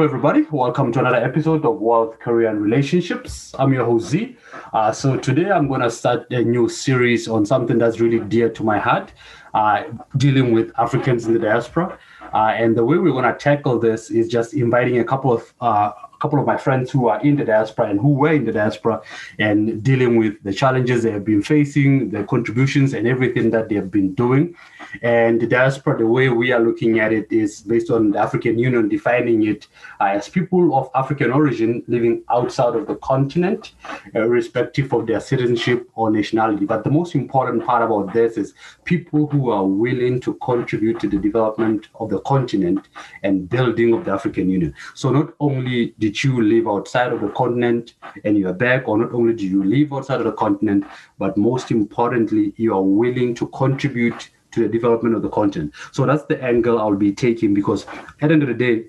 Hello, everybody. Welcome to another episode of Wealth, Career, and Relationships. I'm your host, Z. Uh, so, today I'm going to start a new series on something that's really dear to my heart uh, dealing with Africans in the diaspora. Uh, and the way we're going to tackle this is just inviting a couple of uh, couple of my friends who are in the diaspora and who were in the diaspora and dealing with the challenges they have been facing, the contributions and everything that they have been doing. And the diaspora, the way we are looking at it is based on the African Union defining it uh, as people of African origin living outside of the continent, uh, irrespective of their citizenship or nationality. But the most important part about this is people who are willing to contribute to the development of the continent and building of the African Union. So not only did you live outside of the continent and you are back, or not only do you live outside of the continent, but most importantly, you are willing to contribute to the development of the continent. So that's the angle I'll be taking because at the end of the day,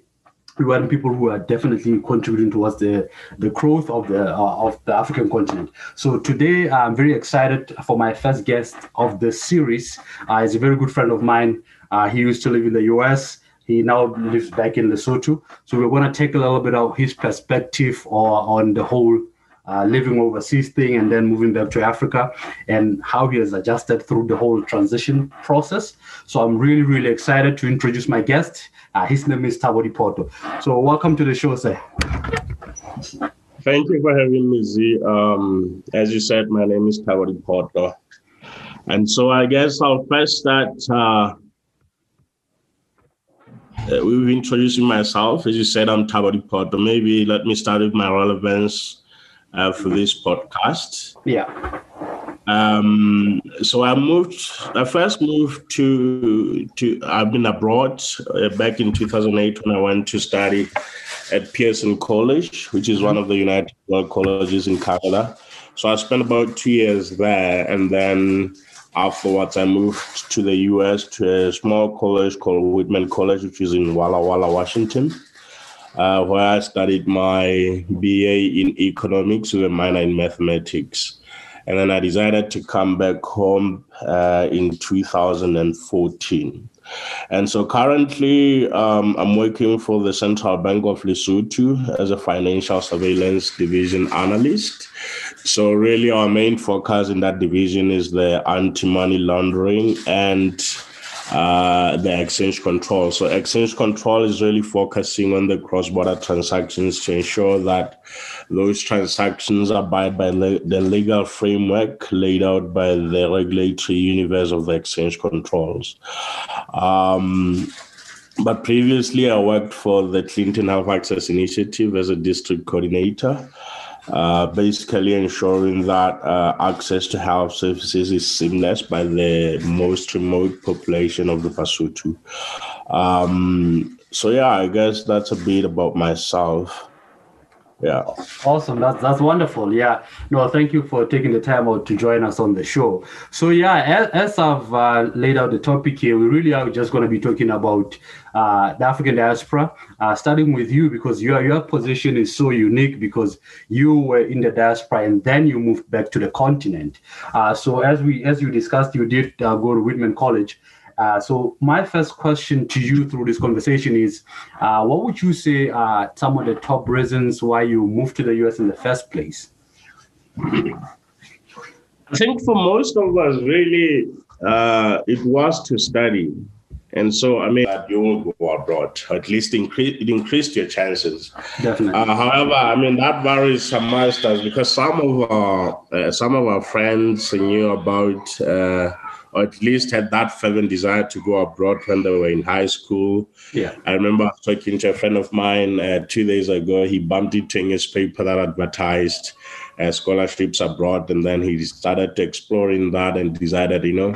we want people who are definitely contributing towards the, the growth of the uh, of the African continent. So today I'm very excited for my first guest of the series. Uh, he's a very good friend of mine. Uh, he used to live in the U.S. He now lives back in Lesotho. So we're going to take a little bit of his perspective on the whole uh, living overseas thing and then moving back to Africa and how he has adjusted through the whole transition process. So I'm really, really excited to introduce my guest. Uh, his name is Thabo Porto. So welcome to the show, sir. Thank you for having me, Z. Um, as you said, my name is Thabo Porto. And so I guess I'll first start uh, uh, we've introducing myself. As you said, I'm Thabo Porto. But maybe let me start with my relevance uh, for this podcast. Yeah. Um, so I moved. I first moved to to. I've been abroad uh, back in 2008 when I went to study at Pearson College, which is one of the United World Colleges in Canada. So I spent about two years there, and then Afterwards, I moved to the US to a small college called Whitman College, which is in Walla Walla, Washington, uh, where I studied my BA in economics with a minor in mathematics. And then I decided to come back home uh, in 2014. And so currently, um, I'm working for the Central Bank of Lesotho as a financial surveillance division analyst. So, really, our main focus in that division is the anti money laundering and uh, the exchange control. So, exchange control is really focusing on the cross border transactions to ensure that those transactions abide by le- the legal framework laid out by the regulatory universe of the exchange controls. Um, but previously, I worked for the Clinton Health Access Initiative as a district coordinator. Uh, basically ensuring that uh, access to health services is seamless by the most remote population of the Basotho. Um, so yeah, I guess that's a bit about myself. Yeah. Awesome. That's that's wonderful. Yeah. No thank you for taking the time out to join us on the show. So yeah as, as i've uh, laid out the topic here we really are just going to be talking about uh, the african diaspora uh, starting with you because your your position is so unique because you were in the diaspora and then you moved back to the continent uh, so as we as you discussed you did uh, go to whitman college uh, so my first question to you through this conversation is, uh, what would you say are some of the top reasons why you moved to the US in the first place? I think for most of us, really, it was to study. And so, I mean, you will go abroad, at least increase, it increased your chances. Definitely. Uh, however, I mean, that varies some masters because some of our, uh, some of our friends knew about uh, or at least had that fervent desire to go abroad when they were in high school. Yeah. I remember talking to a friend of mine uh, two days ago. He bumped into a newspaper that advertised uh, scholarships abroad, and then he started exploring that and decided, you know,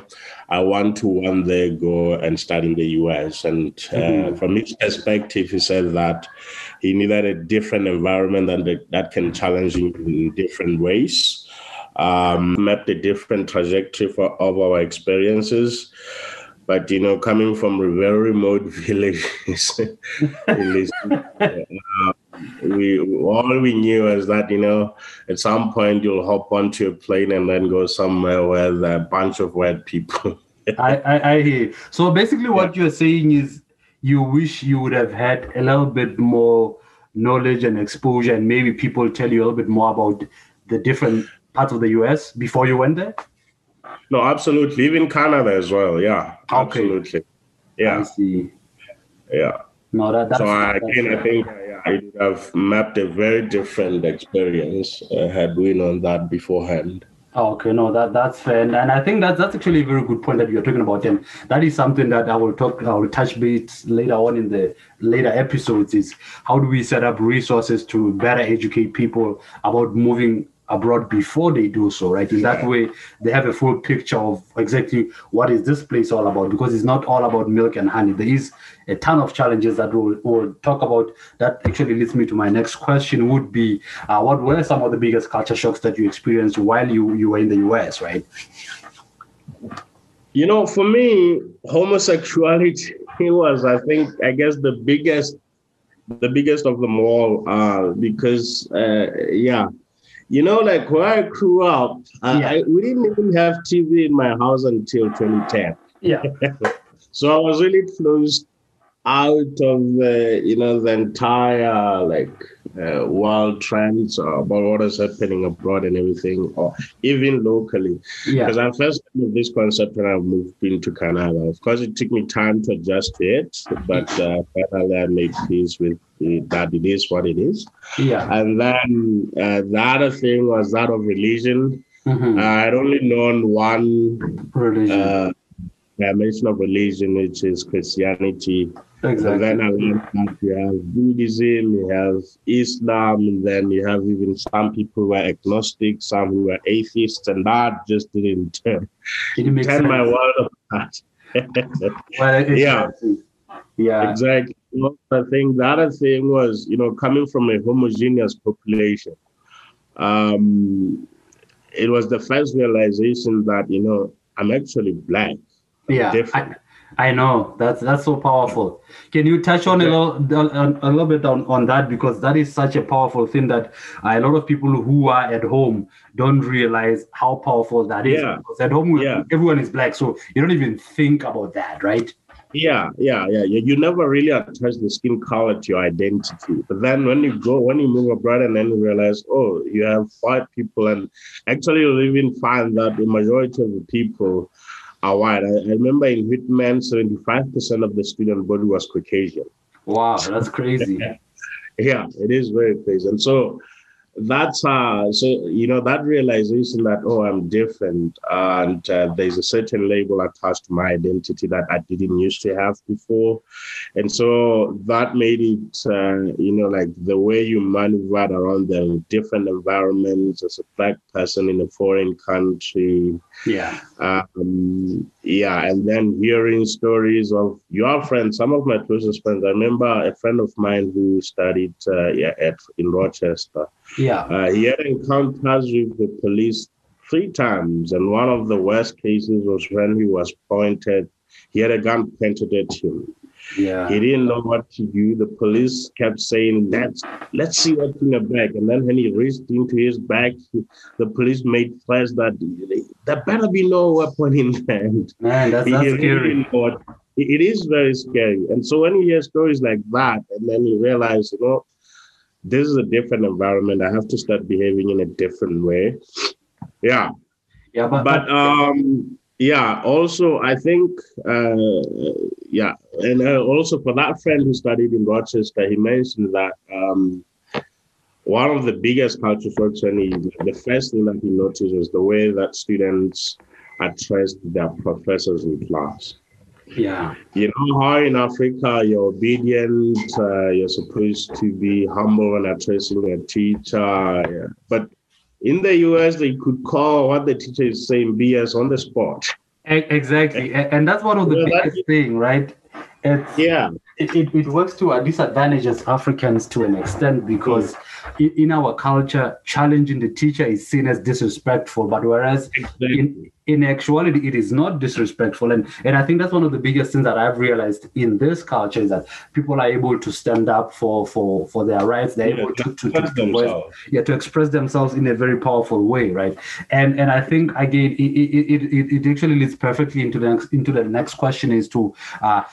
I want to one day go and study in the US. And uh, mm-hmm. from his perspective, he said that he needed a different environment that, that can challenge him in different ways um, mapped a different trajectory for, of our experiences. But you know, coming from a very remote village, uh, we all we knew is that you know, at some point you'll hop onto a plane and then go somewhere with a bunch of white people. I, I, I hear. So basically, what yeah. you're saying is you wish you would have had a little bit more knowledge and exposure, and maybe people tell you a little bit more about the different parts of the US before you went there? No, absolutely. Even Canada as well. Yeah, Okay. absolutely. Yeah, I see. yeah. No, that, that's, So I, again, I think yeah, I would have mapped a very different experience uh, had we known that beforehand. Okay, no, that that's fair, and, and I think that's that's actually a very good point that you're talking about, and that is something that I will talk, I will touch base later on in the later episodes. Is how do we set up resources to better educate people about moving abroad before they do so, right? In that way, they have a full picture of exactly what is this place all about, because it's not all about milk and honey. There is a ton of challenges that we'll, we'll talk about. That actually leads me to my next question: Would be uh, what were some of the biggest culture shocks that you experienced while you you were in the US, right? You know, for me, homosexuality was, I think, I guess the biggest, the biggest of them all, uh, because, uh, yeah, you know, like where I grew up, uh, Yeah. I, we didn't even have TV in my house until 2010. Yeah. So I was really closed out of the, you know, the entire like uh, world trends about what is happening abroad and everything, or even locally. Yeah. Because I first heard of this concept when I moved into Canada. Of course, it took me time to adjust to it, but uh, finally I made peace with it, that it is what it is. Yeah. And then uh, the other thing was that of religion. Mhm. I had only known one Religion. uh, dimension of religion, which is Christianity. And exactly. then I learned that you have Buddhism, you have Islam, and then you have even some people who are agnostic, some who are atheists, and that just didn't turn, makes turn sense. my world apart. Well, Yeah. Yeah. exactly. I think the other thing was, you know, coming from a homogeneous population, um, it was the first realization that, you know, I'm actually black. Yeah. different. I, I know that's that's so powerful. Can you touch on a little a, a little bit on, on that because that is such a powerful thing that a lot of people who are at home don't realize how powerful that is. Yeah. Because at home Yeah. everyone is black, so you don't even think about that, right? Yeah, yeah, yeah, yeah. You never really attach the skin color to your identity. But then when you go, when you move abroad and then you realize, oh, you have white people, and actually you'll even find that the majority of the people white. I, I remember in Whitman, 75% of the student body was Caucasian. Wow, that's crazy. Yeah, it is very crazy. And so that's uh so you know that realization that oh i'm different and uh, there's a certain label attached to my identity that i didn't used to have before and so that made it uh, you know like the way you maneuver around the different environments as a black person in a foreign country Yeah. um, yeah, and then hearing stories of your friends, some of my closest friends. I remember a friend of mine who studied uh, yeah, at in Rochester. Yeah. Uh, he had encounters with the police three times, and one of the worst cases was when he was pointed. He had a gun pointed at him. Yeah. He didn't know what to do. The police kept saying, "Let's let's see what's in the bag." And then when he reached into his bag, he- the police made threats that there better be no weapon in there. And Man, that's, that's scary. didn't what- it- it is very scary. And so when you hear stories like that, and then you realize, you know, this is a different environment. I have to start behaving in a different way. Yeah Yeah, but, but um yeah also i think uh yeah and uh, also for that friend who studied in rochester he mentioned that um one of the biggest culture shocks and he, the first thing that he noticed was the way that students addressed their professors in class yeah. you know how in Africa you're obedient, uh, you're supposed to be humble when addressing a teacher. yeah. But in the US, they could call what the teacher is saying BS on the spot. Exactly. And that's one of the Yeah, biggest thing, right? It's, Yeah, it, it, it works to our disadvantage as Africans to an extent because in, our culture, challenging the teacher is seen as disrespectful. But whereas in, in actuality, it is not disrespectful. And, and I think that's one of the biggest things that I've realized in this culture is that people are able to stand up for, for, for their rights. They're Yeah, able to, to, to, express themselves. yeah, to express themselves in a very powerful way, right? And and I think again, it, it, it, it- it actually leads perfectly into the next, into the next question is to uh,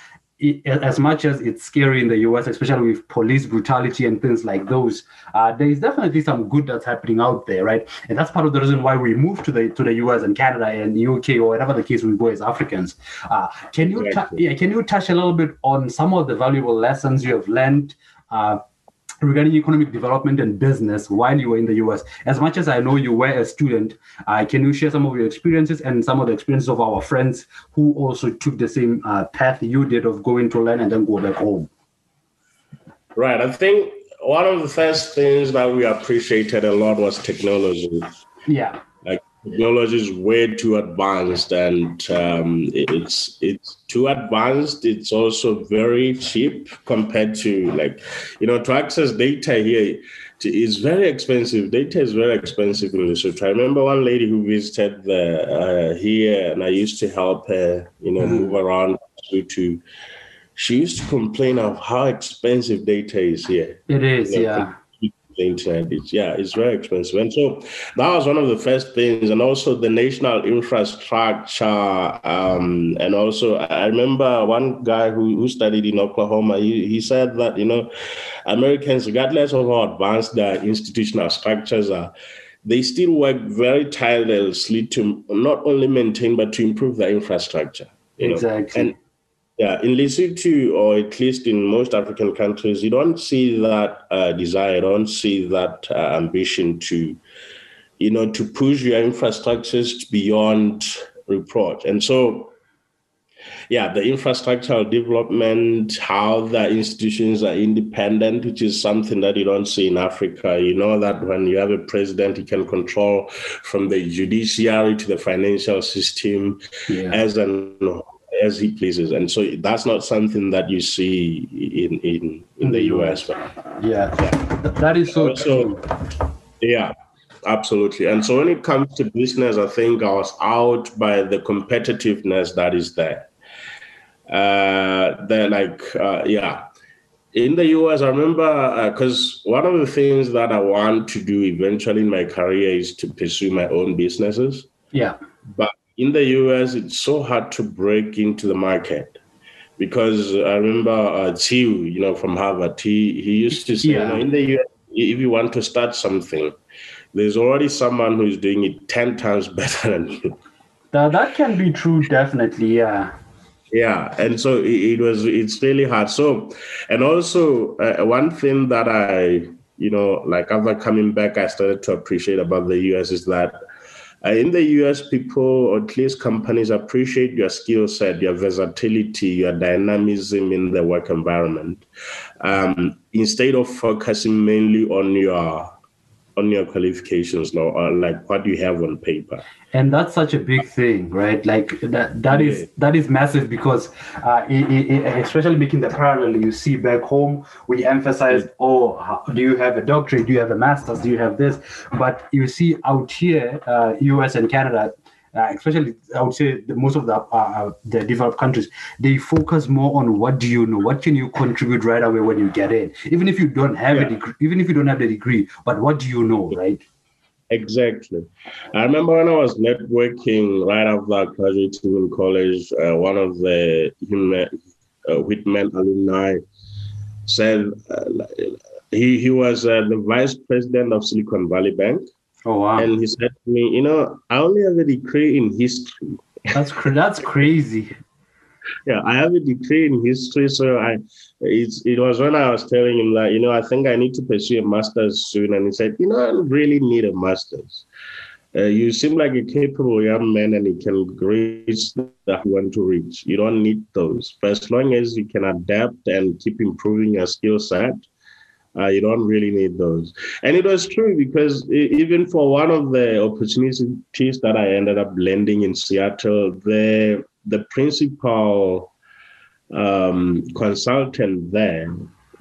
it, as much as it's scary in the US, especially with police brutality and things like those, uh, there is definitely some good that's happening out there, right? And that's part of the reason why we moved to the to the US and Canada and UK or whatever the case we go as Africans. Uh, can you exactly. yeah, can you touch a little bit on some of the valuable lessons you have learned? Uh, regarding economic development and business while you were in the US. As much as I know you were a student, uh, can you share some of your experiences and some of the experiences of our friends who also took the same uh, path you did of going to learn and then go back home? Right. I think one of the first things that we appreciated a lot was technology. Yeah technology is way too advanced and um, it's it's too advanced. It's also very cheap compared to like you know to access data here is very expensive. Data is very expensive in lesotho i remember one lady who visited the, uh, here and i used to help her you know mm-hmm. move around to, to she used to complain of how expensive data is here. It is you know, yeah the internet is yeah it's very expensive. And so that was one of the first things. And also the national infrastructure um, and also i remember one guy who, who studied in oklahoma he, he said that you know americans regardless of how advanced their institutional structures are they still work very tirelessly to not only maintain but to improve their infrastructure you know? exactly. And yeah, in Lesotho, or at least in most African countries, you don't see that uh, desire, you don't see that uh, ambition to, you know, to push your infrastructures beyond reproach. And so, yeah, the infrastructural development, how the institutions are independent, which is something that you don't see in Africa. You know that when you have a president, he can control from the judiciary to the financial system yeah. as an as he pleases, and so that's not something that you see in in, in the US. But, yeah. yeah, that is so. So, yeah, absolutely. And so when it comes to business, I think I was out by the competitiveness that is there. Uh, they're like, uh, yeah. In the US, I remember because uh, one of the things that I want to do eventually in my career is to pursue my own businesses. Yeah. But in the US, it's so hard to break into the market because I remember uh, Tiu, you know, from Harvard, he, he used to say, yeah. you know, in the US, if you want to start something, there's already someone who's doing it 10 times better than you. Now, that can be true, definitely, yeah. Yeah, and so it, it was, it's really hard. So, and also, uh, one thing that I, you know, like after coming back, I started to appreciate about the US is that in the US, people, or at least companies, appreciate your skill set, your versatility, your dynamism in the work environment, um, instead of focusing mainly on your on your qualifications or like what you have on paper and that's such a big thing right? Like that that is that is massive because uh, it, it, especially making the parallel you see back home we emphasize oh how, do you have a doctorate? Do you have a master's? Do you have this? But you see out here uh, us and canada uh, especially I would say the, most of the uh, uh, the developed countries, they focus more on what do you know, what can you contribute right away when you get in, even if you don't have yeah. a degree, even if you don't have the degree, but what do you know, right? Exactly. I remember when I was networking right after graduating in college, uh, one of the uh, Whitman alumni said uh, he, he was uh, the vice president of Silicon Valley Bank. Oh, wow. And he said to me, You know, I only have a degree in history. That's, cr- that's crazy yeah, I have a degree in history, so I it's it was when I was telling him that you know I think I need to pursue a master's soon, and he said, you know, I really need a master's. Uh, you seem like a capable young man, and you can reach that you want to reach. You don't need those, but as long as you can adapt and keep improving your skill set. Uh, you don't really need those. And it was true because even for one of the opportunities that I ended up landing in Seattle, the the principal um, consultant there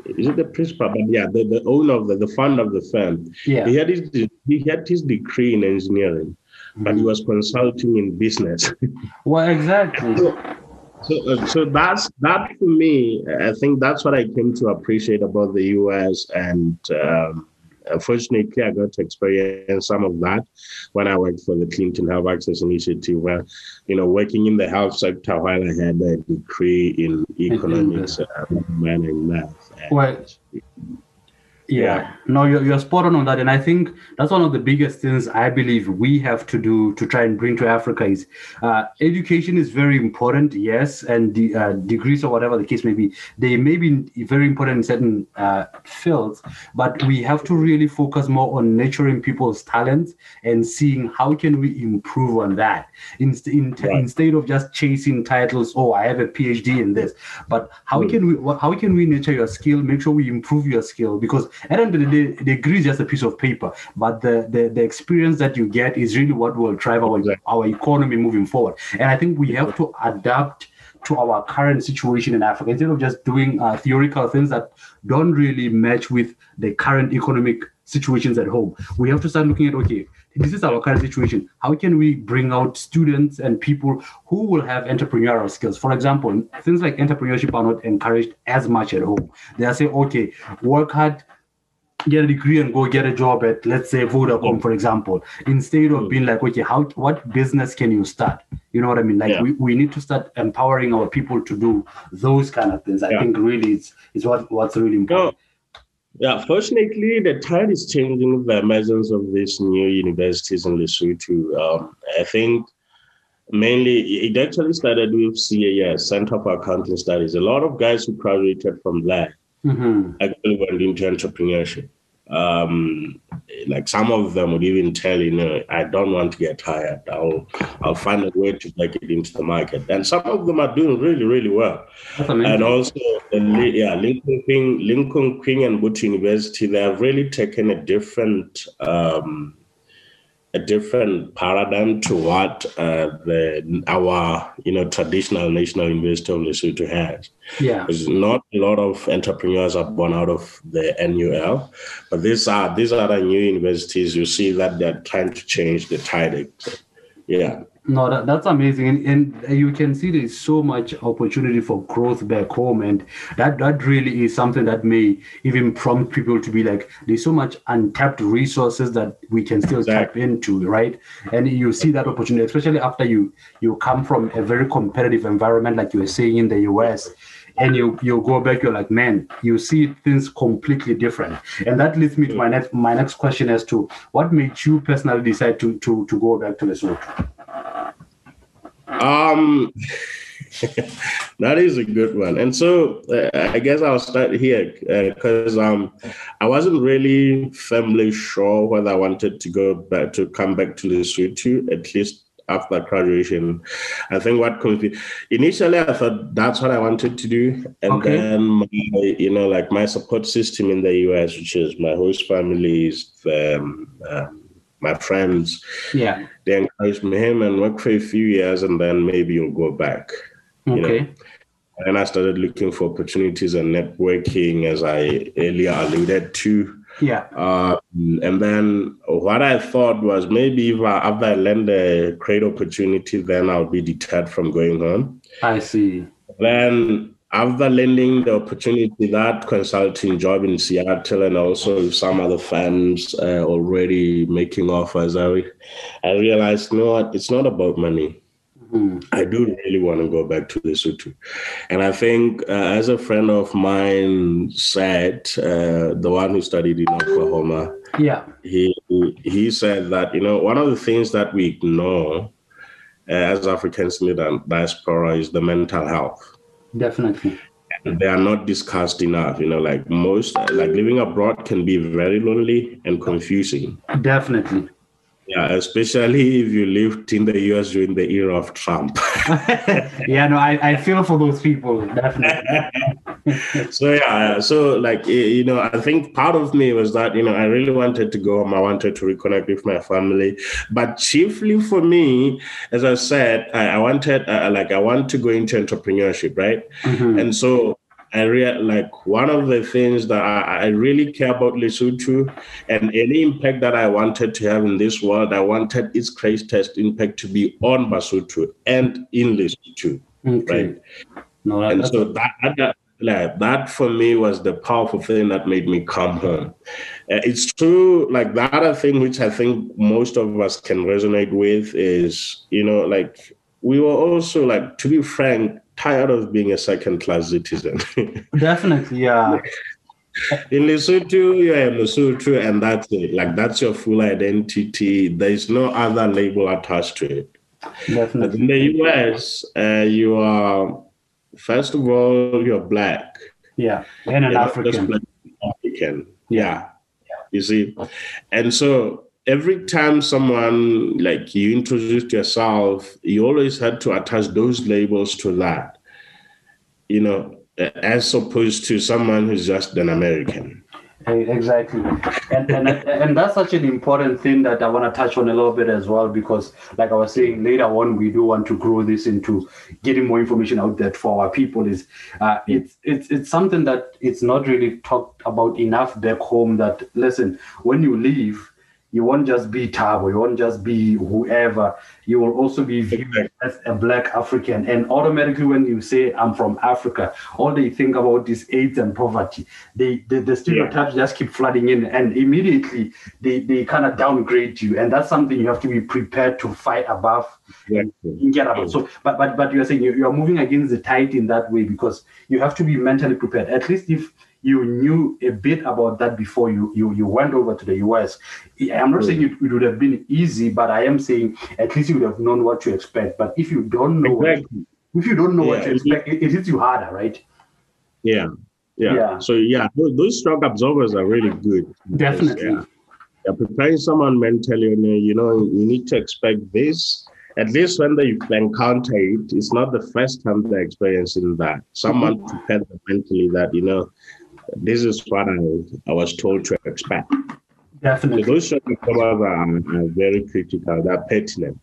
is it the principal? But yeah, the, the owner of the, the founder of the firm. Yeah. He had his he had his degree in engineering, mm-hmm. but he was consulting in business. well, exactly. so, so, uh, so that's that for me. I think that's what I came to appreciate about the U.S. and um, Unfortunately, I got to experience some of that when I worked for the Clinton Health Access Initiative, where, you know, working in the health sector while I had a degree in economics, uh, and math. well, yeah, no, you're, you're spot on on that. And I think that's one of the biggest things I believe we have to do to try and bring to Africa is uh, education is very important, yes, and the uh, degrees or whatever the case may be, they may be very important in certain uh, fields, but we have to really focus more on nurturing people's talents and seeing how can we improve on that in, in, right. instead of just chasing titles. Oh, I have a PhD in this, but how mm. can we how can we nurture your skill? Make sure we improve your skill because at the end of the day, the degree is just a piece of paper, but the, the, the experience that you get is really what will drive our, exactly. our economy moving forward. And I think we have to adapt to our current situation in Africa instead of just doing uh, theoretical things that don't really match with the current economic situations at home. We have to start looking at okay, this is our current situation. How can we bring out students and people who will have entrepreneurial skills? For example, things like entrepreneurship are not encouraged as much at home. They are saying, okay, work hard, get a degree and go get a job at let's say Vodacom mm. for example instead of mm. being like okay how what business can you start you know what I mean like yeah. we, we need to start empowering our people to do those kind of things I yeah. think really it's is what what's really important yeah, fortunately, the tide is changing the emergence of these new universities in Lesotho. Um, I think mainly it actually started with CAS, Center for Accounting Studies. A lot of guys who graduated from there mm-hmm. actually went into entrepreneurship. Um, like some of them would even tell you know I don't want to get hired. I'll I'll find a way to make it into the market. And some of them are doing really really well. And also, yeah, Limkokwing, Lincoln Queen and Botho University, they have really taken a different um, a different paradigm to what uh, the our you know traditional national university of Lesotho has. Yeah, because not a lot of entrepreneurs are born out of the NUL, but these are these are the new universities. You see that they're trying to change the tide. Yeah. No, that, that's amazing, and, and you can see there's so much opportunity for growth back home, and that that really is something that may even prompt people to be like, there's so much untapped resources that we can still exactly. tap into, right? And you see that opportunity, especially after you you come from a very competitive environment, like you were saying in the US, and you you go back, you're like, man, you see things completely different, and that leads me to my next my next question as to what made you personally decide to to to go back to Lesotho. Um, that is a good one. And so uh, I guess I'll start here because uh, um, I wasn't really firmly sure whether I wanted to go back to come back to Lesotho, at least after graduation. I think what could initially I thought that's what I wanted to do. And okay. then my, you know, like my support system in the US, which is my host families, um, um, my friends. Yeah. They encouraged me him and work for a few years and then maybe you'll go back. Okay. You know? And I started looking for opportunities and networking as I earlier alluded to. Yeah. Uh, and then what I thought was maybe if I, after I land a great opportunity, then I'll be deterred from going home. I see. Then after landing the opportunity, that consulting job in Seattle and also some other firms uh, already making offers, I, I realized, you know what, it's not about money. Mm-hmm. I do really want to go back to Lesotho. And I think, uh, as a friend of mine said, uh, the one who studied in Oklahoma, yeah, he he said that you know one of the things that we ignore uh, as Africans in the diaspora is the mental health. Definitely. They are not discussed enough. You know, like most, like living abroad can be very lonely and confusing. Definitely. Yeah, especially if you lived in the US during the era of Trump. yeah, no, I, I feel for those people, definitely. so, yeah, so like, you know, I think part of me was that, you know, I really wanted to go home. I wanted to reconnect with my family. But chiefly for me, as I said, I, I wanted, uh, like, I want to go into entrepreneurship, right? Mm-hmm. And so I really like one of the things that I, I, really care about Lesotho and any impact that I wanted to have in this world, I wanted its greatest impact to be on Basotho and in Lesotho. Okay. Right. No, and so that, that like that for me was the powerful thing that made me come home. Uh, it's true, like the other thing which I think most of us can resonate with is, you know, like we were also like, to be frank, tired of being a second class citizen. Definitely, yeah. In Lesotho, you're a Lesotho, and that's it. Like that's your full identity. There's no other label attached to it. Definitely. But in the US, uh, you are first of all you're black. Yeah, and an African. African. Yeah. You see, and so every time someone like you introduced yourself, you always had to attach those labels to that. You know, as opposed to someone who's just an American. Exactly, and, and and that's such an important thing that I want to touch on a little bit as well because, like I was saying later on, we do want to grow this into getting more information out there for our people. Is uh, it's it's it's something that it's not really talked about enough back home. That listen, when you leave, you won't just be Thabo, you won't just be whoever. You will also be viewed as a black African. And automatically, when you say I'm from Africa, all they think about is AIDS and poverty. They the, the stereotypes yeah. just keep flooding in, and immediately they, they kind of downgrade you. And that's something you have to be prepared to fight above yeah. and get about. So, but but but you're saying you are moving against the tide in that way because you have to be mentally prepared. At least if you knew a bit about that before you you, you went over to the US. I'm not mm. saying it, it, would have been easy, but I am saying at least you would have known what to expect. But if you don't know, exactly. what, if you don't know yeah, what to expect, it, it hits you harder, right? Yeah. yeah, yeah. So yeah, those, those shock absorbers are really good. Definitely. Yeah, yeah, preparing someone mentally, you know, you need to expect this at least when they encounter it, it's not the first time they're experiencing that. Someone mm-hmm. prepared them mentally that, you know, this is what I, I was told to expect. Definitely. So those sort of are, are very critical, they're pertinent.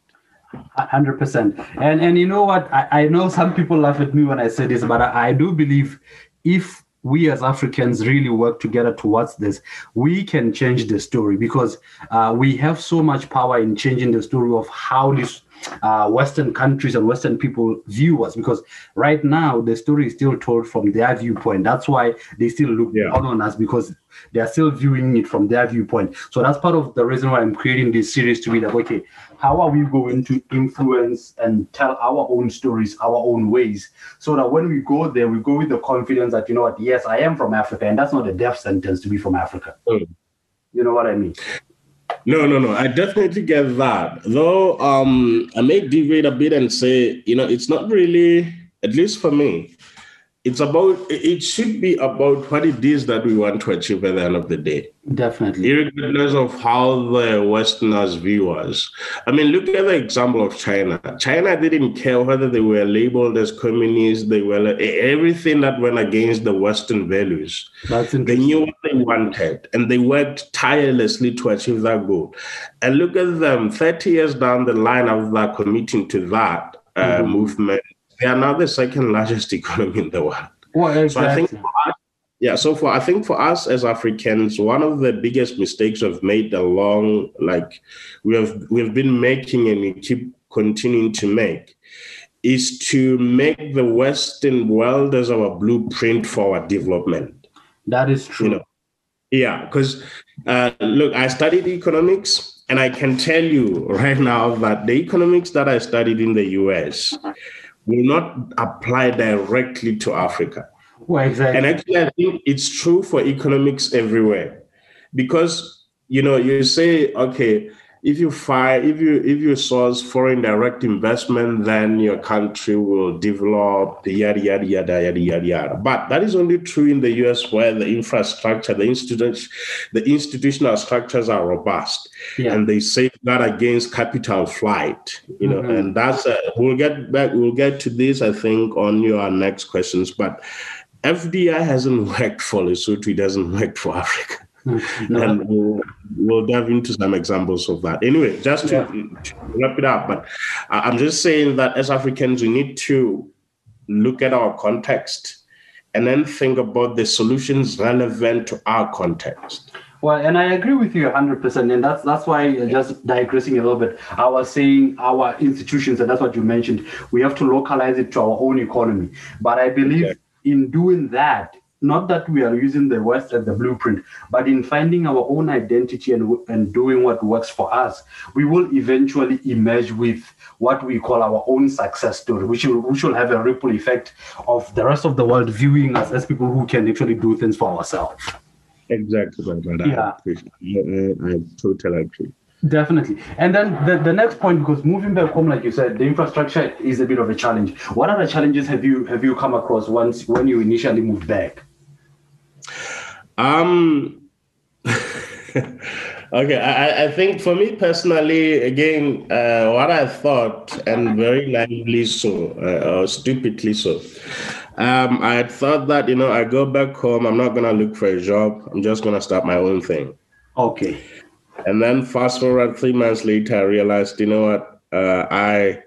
Hundred percent, and and you know what? I, I know some people laugh at me when I say this, but I, I do believe if we as Africans really work together towards this, we can change the story because uh, we have so much power in changing the story of how this uh, Western countries and Western people view us because right now the story is still told from their viewpoint. That's why they still look yeah. down on us because they are still viewing it from their viewpoint. So that's part of the reason why I'm creating this series to be like, okay, how are we going to influence and tell our own stories, our own ways, so that when we go there, we go with the confidence that you know what, yes, I am from Africa, and that's not a death sentence to be from Africa. Mm. You know what I mean? No, no, no. I definitely get that. Though um, I may deviate a bit and say, you know, it's not really, at least for me, it's about it should be about what it is that we want to achieve at the end of the day. Definitely. Regardless of how the Westerners view us. I mean, look at the example of China. China didn't care whether they were labeled as communists, they were everything that went against the Western values. They knew what they wanted and they worked tirelessly to achieve that goal. And look at them 30 years down the line of that committing to that uh, mm-hmm. movement they are now the second largest economy in the world. Well, exactly. So I think us, yeah, so for I think for us as Africans, one of the biggest mistakes we've made along, like we have we've been making and we keep continuing to make, is to make the Western world as our blueprint for our development. That is true. You know? Yeah, because uh, look, I studied economics. And I can tell you right now that the economics that I studied in the US will not apply directly to Africa. Well, exactly. And actually, I think it's true for economics everywhere because you know you say, okay, if you fire, if you if you source foreign direct investment, then your country will develop yada yada yada yada yada yada. But that is only true in the US where the infrastructure, the institutions, the institutional structures are robust yeah. and they safeguard against capital flight. You know, mm-hmm. and that's a, we'll get back, we'll get to this, I think, on your next questions. But FDI hasn't worked for Lesotho, it doesn't work for Africa. No. and we'll, we'll dive into some examples of that. Anyway, just to, yeah. to wrap it up, but I'm just saying that as Africans, we need to look at our context and then think about the solutions relevant to our context. Well, and I agree with you 100%. And that's that's why, just digressing a little bit, I was saying our institutions, and that's what you mentioned, we have to localize it to our own economy. But I believe in doing that, not that we are using the West as the blueprint, but in finding our own identity and, and doing what works for us, we will eventually emerge with what we call our own success story, which will, which will have a ripple effect of the rest of the world viewing us as people who can actually do things for ourselves. Exactly, brother. Yeah. I, I totally agree. Definitely. And then the, the next point, because moving back home, like you said, the infrastructure is a bit of a challenge. What other challenges have you have you come across once when you initially moved back? Um okay, I, I think for me personally, again, uh, what I thought, and very naively so, uh, or stupidly so, um, I thought that, you know, I go back home, I'm not going to look for a job, I'm just going to start my own thing. Okay. And then fast forward three months later, I realized, you know what, uh, I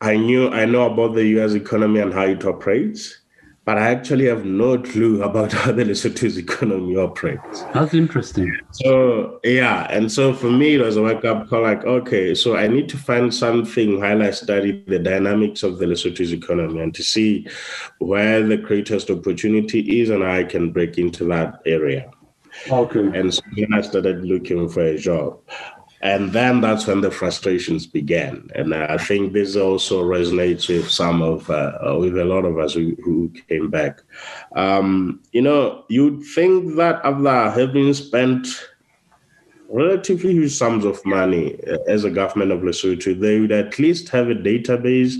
I knew I know about the U.S. economy and how it operates, but I actually have no clue about how the Lesotho's economy operates. That's interesting. So yeah, and so for me, it was a wake up call. Like, okay, so I need to find something while I study the dynamics of the Lesotho's economy and to see where the greatest opportunity is, and I can break into that area. Okay. And so then I started looking for a job. And then that's when the frustrations began. And I think this also resonates with some of, uh, with a lot of us who, who came back. Um, you know, you'd think that after having spent relatively huge sums of money uh, as a government of Lesotho, they would at least have a database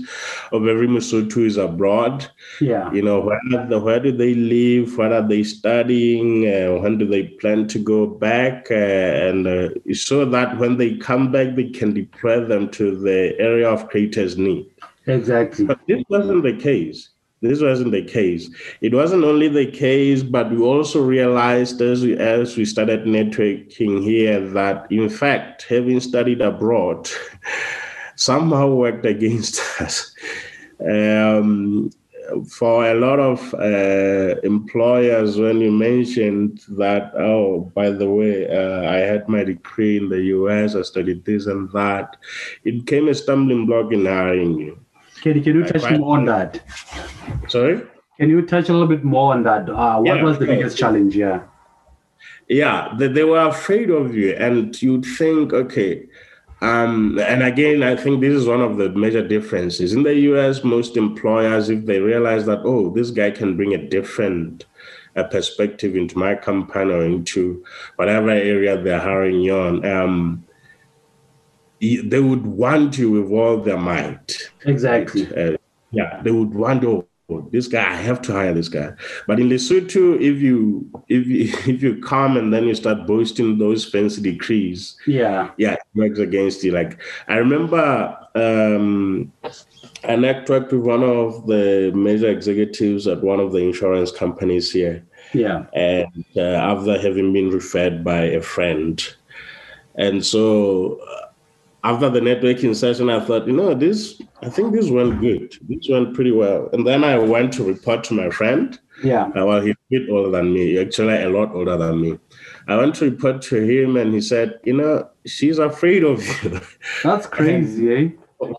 of every Lesotho who is abroad. Yeah. You know, where, the, where do they live? What are they studying? Uh, when do they plan to go back? Uh, and uh, so that when they come back, they can deploy them to the area of greatest need. Exactly. But this wasn't the case. This wasn't the case. It wasn't only the case, but we also realized as we, as we started networking here that, in fact, having studied abroad somehow worked against us. Um, for a lot of uh, employers, when you mentioned that, oh, by the way, uh, I had my degree in the US, I studied this and that, it became a stumbling block in hiring you. Can, can you touch more on that? Sorry? Can you touch a little bit more on that? Uh, what yeah, was the biggest challenge? Yeah. Yeah, they, they were afraid of you, and you'd think, okay, um, and again, I think this is one of the major differences. In the US, most employers, if they realize that, oh, this guy can bring a different uh, perspective into my company or into whatever area they're hiring you on, um, they would want you with all their might. Exactly. Uh, yeah, they would want to. Oh, this guy, I have to hire this guy. But in Lesotho, if you if you, if you come and then you start boasting those fancy decrees, yeah, yeah, it works against you. Like I remember, um, I networked with one of the major executives at one of the insurance companies here. Yeah, and uh, after having been referred by a friend, and so after the networking session, I thought, you know, this, I think this went good. This went pretty well. And then I went to report to my friend. Yeah. Uh, well, he's a bit older than me, actually, a lot older than me. I went to report to him and he said, you know, she's afraid of you. That's crazy, eh?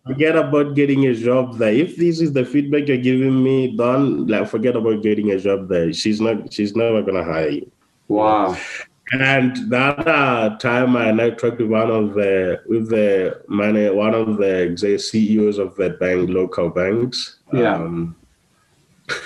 Forget about getting a job there. If this is the feedback you're giving me, don't like forget about getting a job there. She's not she's never gonna hire you. Wow. And the other time I networked with one of the with the money, one of the CEOs of the bank, local banks. Yeah. Um,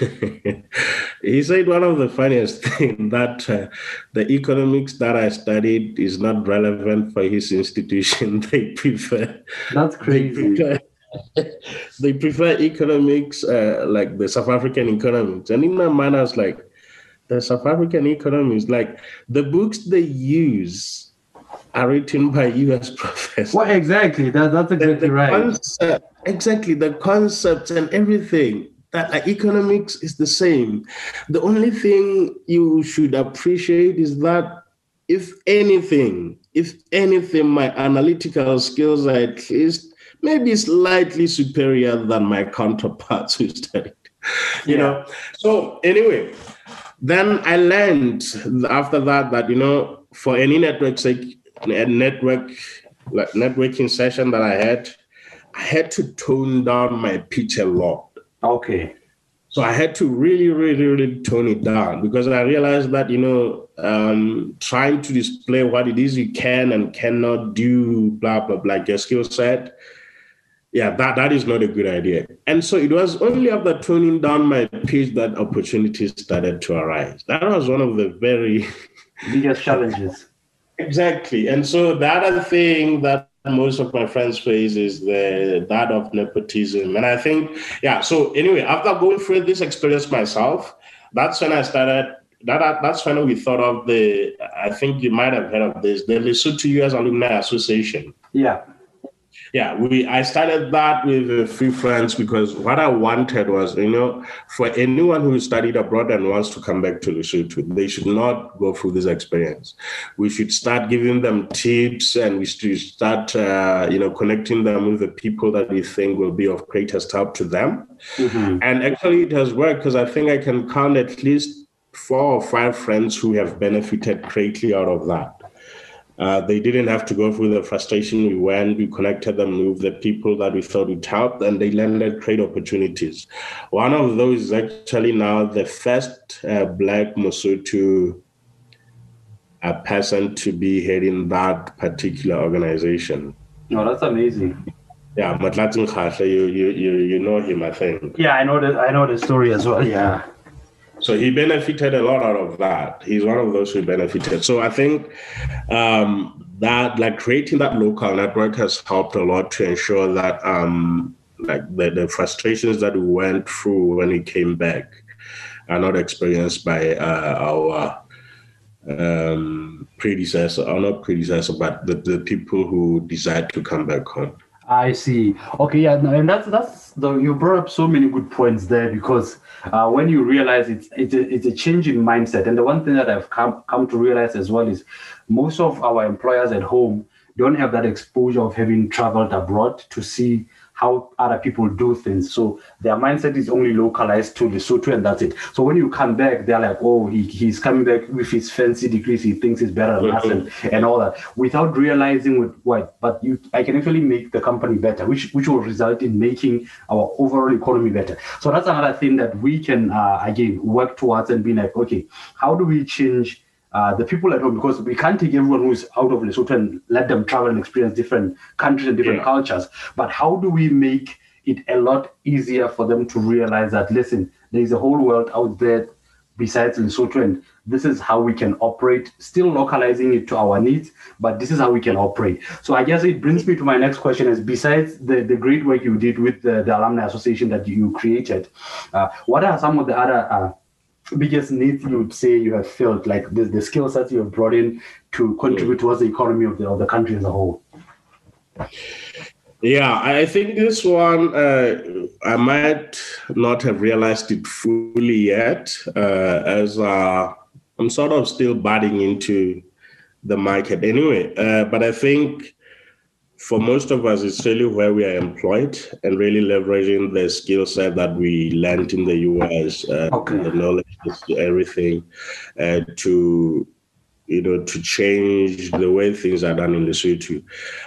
he said one of the funniest thing that uh, the economics that I studied is not relevant for his institution. they prefer. That's crazy. They prefer, they prefer economics uh, like the South African economics, and in my mind, I was like the South African economy is like the books they use are written by US professors. Well, exactly. That, that's exactly right. Concept, exactly. The concepts and everything. That like, economics is the same. The only thing you should appreciate is that if anything, if anything, my analytical skills are at least maybe slightly superior than my counterparts who studied. You yeah. know. So anyway, then I learned after that that you know for any network network like networking session that I had, I had to tone down my pitch a lot. Okay. So I had to really, really, really tone it down because I realized that, you know, um, trying to display what it is you can and cannot do, blah, blah, blah, your skill set, yeah, that, that is not a good idea. And so it was only after toning down my pitch that opportunities started to arise. That was one of the very biggest challenges. exactly. And so the other thing that most of my friends face is the that of nepotism. And I think, yeah, so anyway, after going through this experience myself, that's when I started that that's when we thought of the I think you might have heard of this, the Lesotho US Alumni Association. Yeah yeah, we I started that with a few friends because what I wanted was, you know, for anyone who studied abroad and wants to come back to Lesotho, they should not go through this experience. We should start giving them tips and we should start, uh, you know, connecting them with the people that we think will be of greatest help to them. Mm-hmm. And actually, it has worked because I think I can count at least four or five friends who have benefited greatly out of that. Uh, they didn't have to go through the frustration. We went, we connected them with the people that we thought would help, and they landed great opportunities. One of those is actually now the first uh, Black Mosotho uh, person to be heading that particular organization. Oh, that's amazing. Yeah, Matlatin Khasha, you, you you you know him, I think. Yeah, I know the I know the story as well. Yeah. So he benefited a lot out of that. He's one of those who benefited. So I think um, that like creating that local network has helped a lot to ensure that um, like the, the frustrations that we went through when we came back are not experienced by uh, our um, predecessor, or not predecessor, but the, the people who decide to come back home. I see. Okay, yeah, and that's that's the you brought up so many good points there because uh, when you realize it's it's a, it's a change in mindset, and the one thing that I've come come to realize as well is most of our employers at home don't have that exposure of having traveled abroad to see how other people do things. So their mindset is only localized to Lesotho and that's it. So when you come back, they're like, oh, he, he's coming back with his fancy degrees. He thinks he's better than us and, and all that without realizing with what, but you, I can actually make the company better, which, which will result in making our overall economy better. So that's another thing that we can, uh, again, work towards and be like, okay, how do we change uh, the people at home because we can't take everyone who's out of Lesotho and let them travel and experience different countries and different yeah. cultures. But how do we make it a lot easier for them to realize that listen, there's a whole world out there besides Lesotho, and this is how we can operate, still localizing it to our needs, but this is how we can operate. So I guess it brings me to my next question: is besides the, the great work you did with the, the alumni association that you created, uh, what are some of the other uh, biggest needs you would say you have felt like the, the skill sets you have brought in to contribute towards the economy of the, of the country as a whole? Yeah, I think this one uh, I might not have realized it fully yet, uh, as uh, I'm sort of still batting into the market anyway. Uh, but I think for most of us, it's really where we are employed and really leveraging the skill set that we learned in the US, uh, okay. the knowledge, everything, uh, to you know to change the way things are done in Lesotho.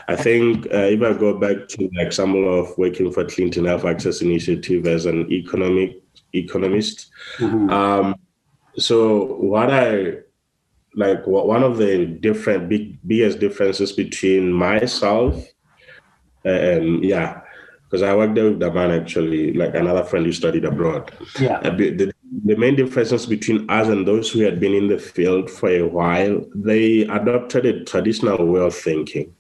I think uh, if I go back to the example of working for Clinton Health Access Initiative as an economic economist, mm-hmm. um, so what I like one of the different big biggest differences between myself and yeah because i worked there with the man actually like another friend who studied abroad yeah uh, the, the main differences between us and those who had been in the field for a while they adopted a traditional way of thinking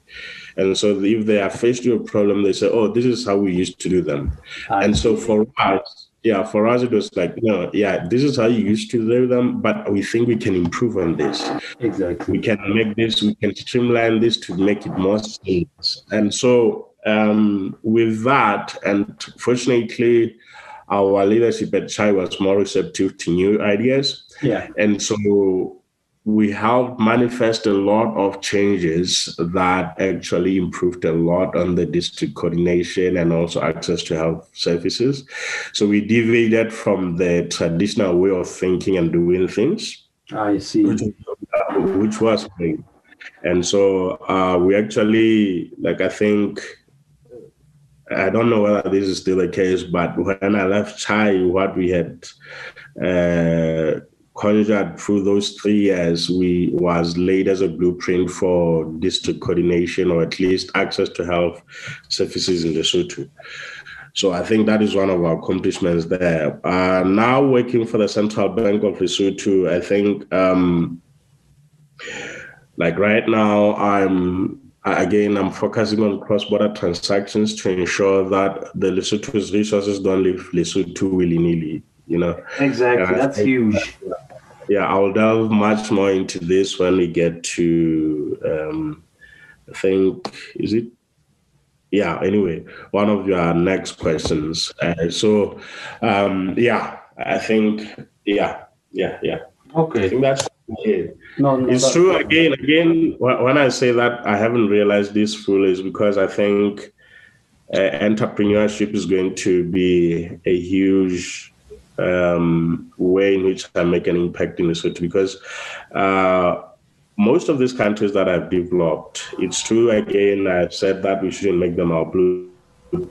and so if they are faced with a problem they say oh this is how we used to do them and so for us yeah, for us it was like, no, yeah, this is how you used to do them, but we think we can improve on this. Exactly. We can make this, we can streamline this to make it more seamless. And so um, with that, and fortunately, our leadership at Chai was more receptive to new ideas. Yeah. And so we helped manifest a lot of changes that actually improved a lot on the district coordination and also access to health services. So we deviated from the traditional way of thinking and doing things. I see. Which, which was great. And so uh, we actually, like, I think I don't know whether this is still the case, but when I left Chai, what we had uh, conjured through those three years, we was laid as a blueprint for district coordination or at least access to health services in Lesotho. So I think that is one of our accomplishments there. Uh, now working for the Central Bank of Lesotho, I think um, like right now I'm again I'm focusing on cross-border transactions to ensure that the Lesotho's resources don't leave Lesotho willy-nilly. You know, exactly. That's think, huge. Yeah, I'll delve much more into this when we get to. Um, I think is it yeah anyway one of your next questions uh, so um yeah i think yeah yeah yeah okay i think that's it. No, no, it's true again again when i say that i haven't realized this fully is because i think uh, entrepreneurship is going to be a huge um, way in which i make an impact in the city because uh, most of these countries that have developed, it's true again, I've said that we shouldn't make them our blue. If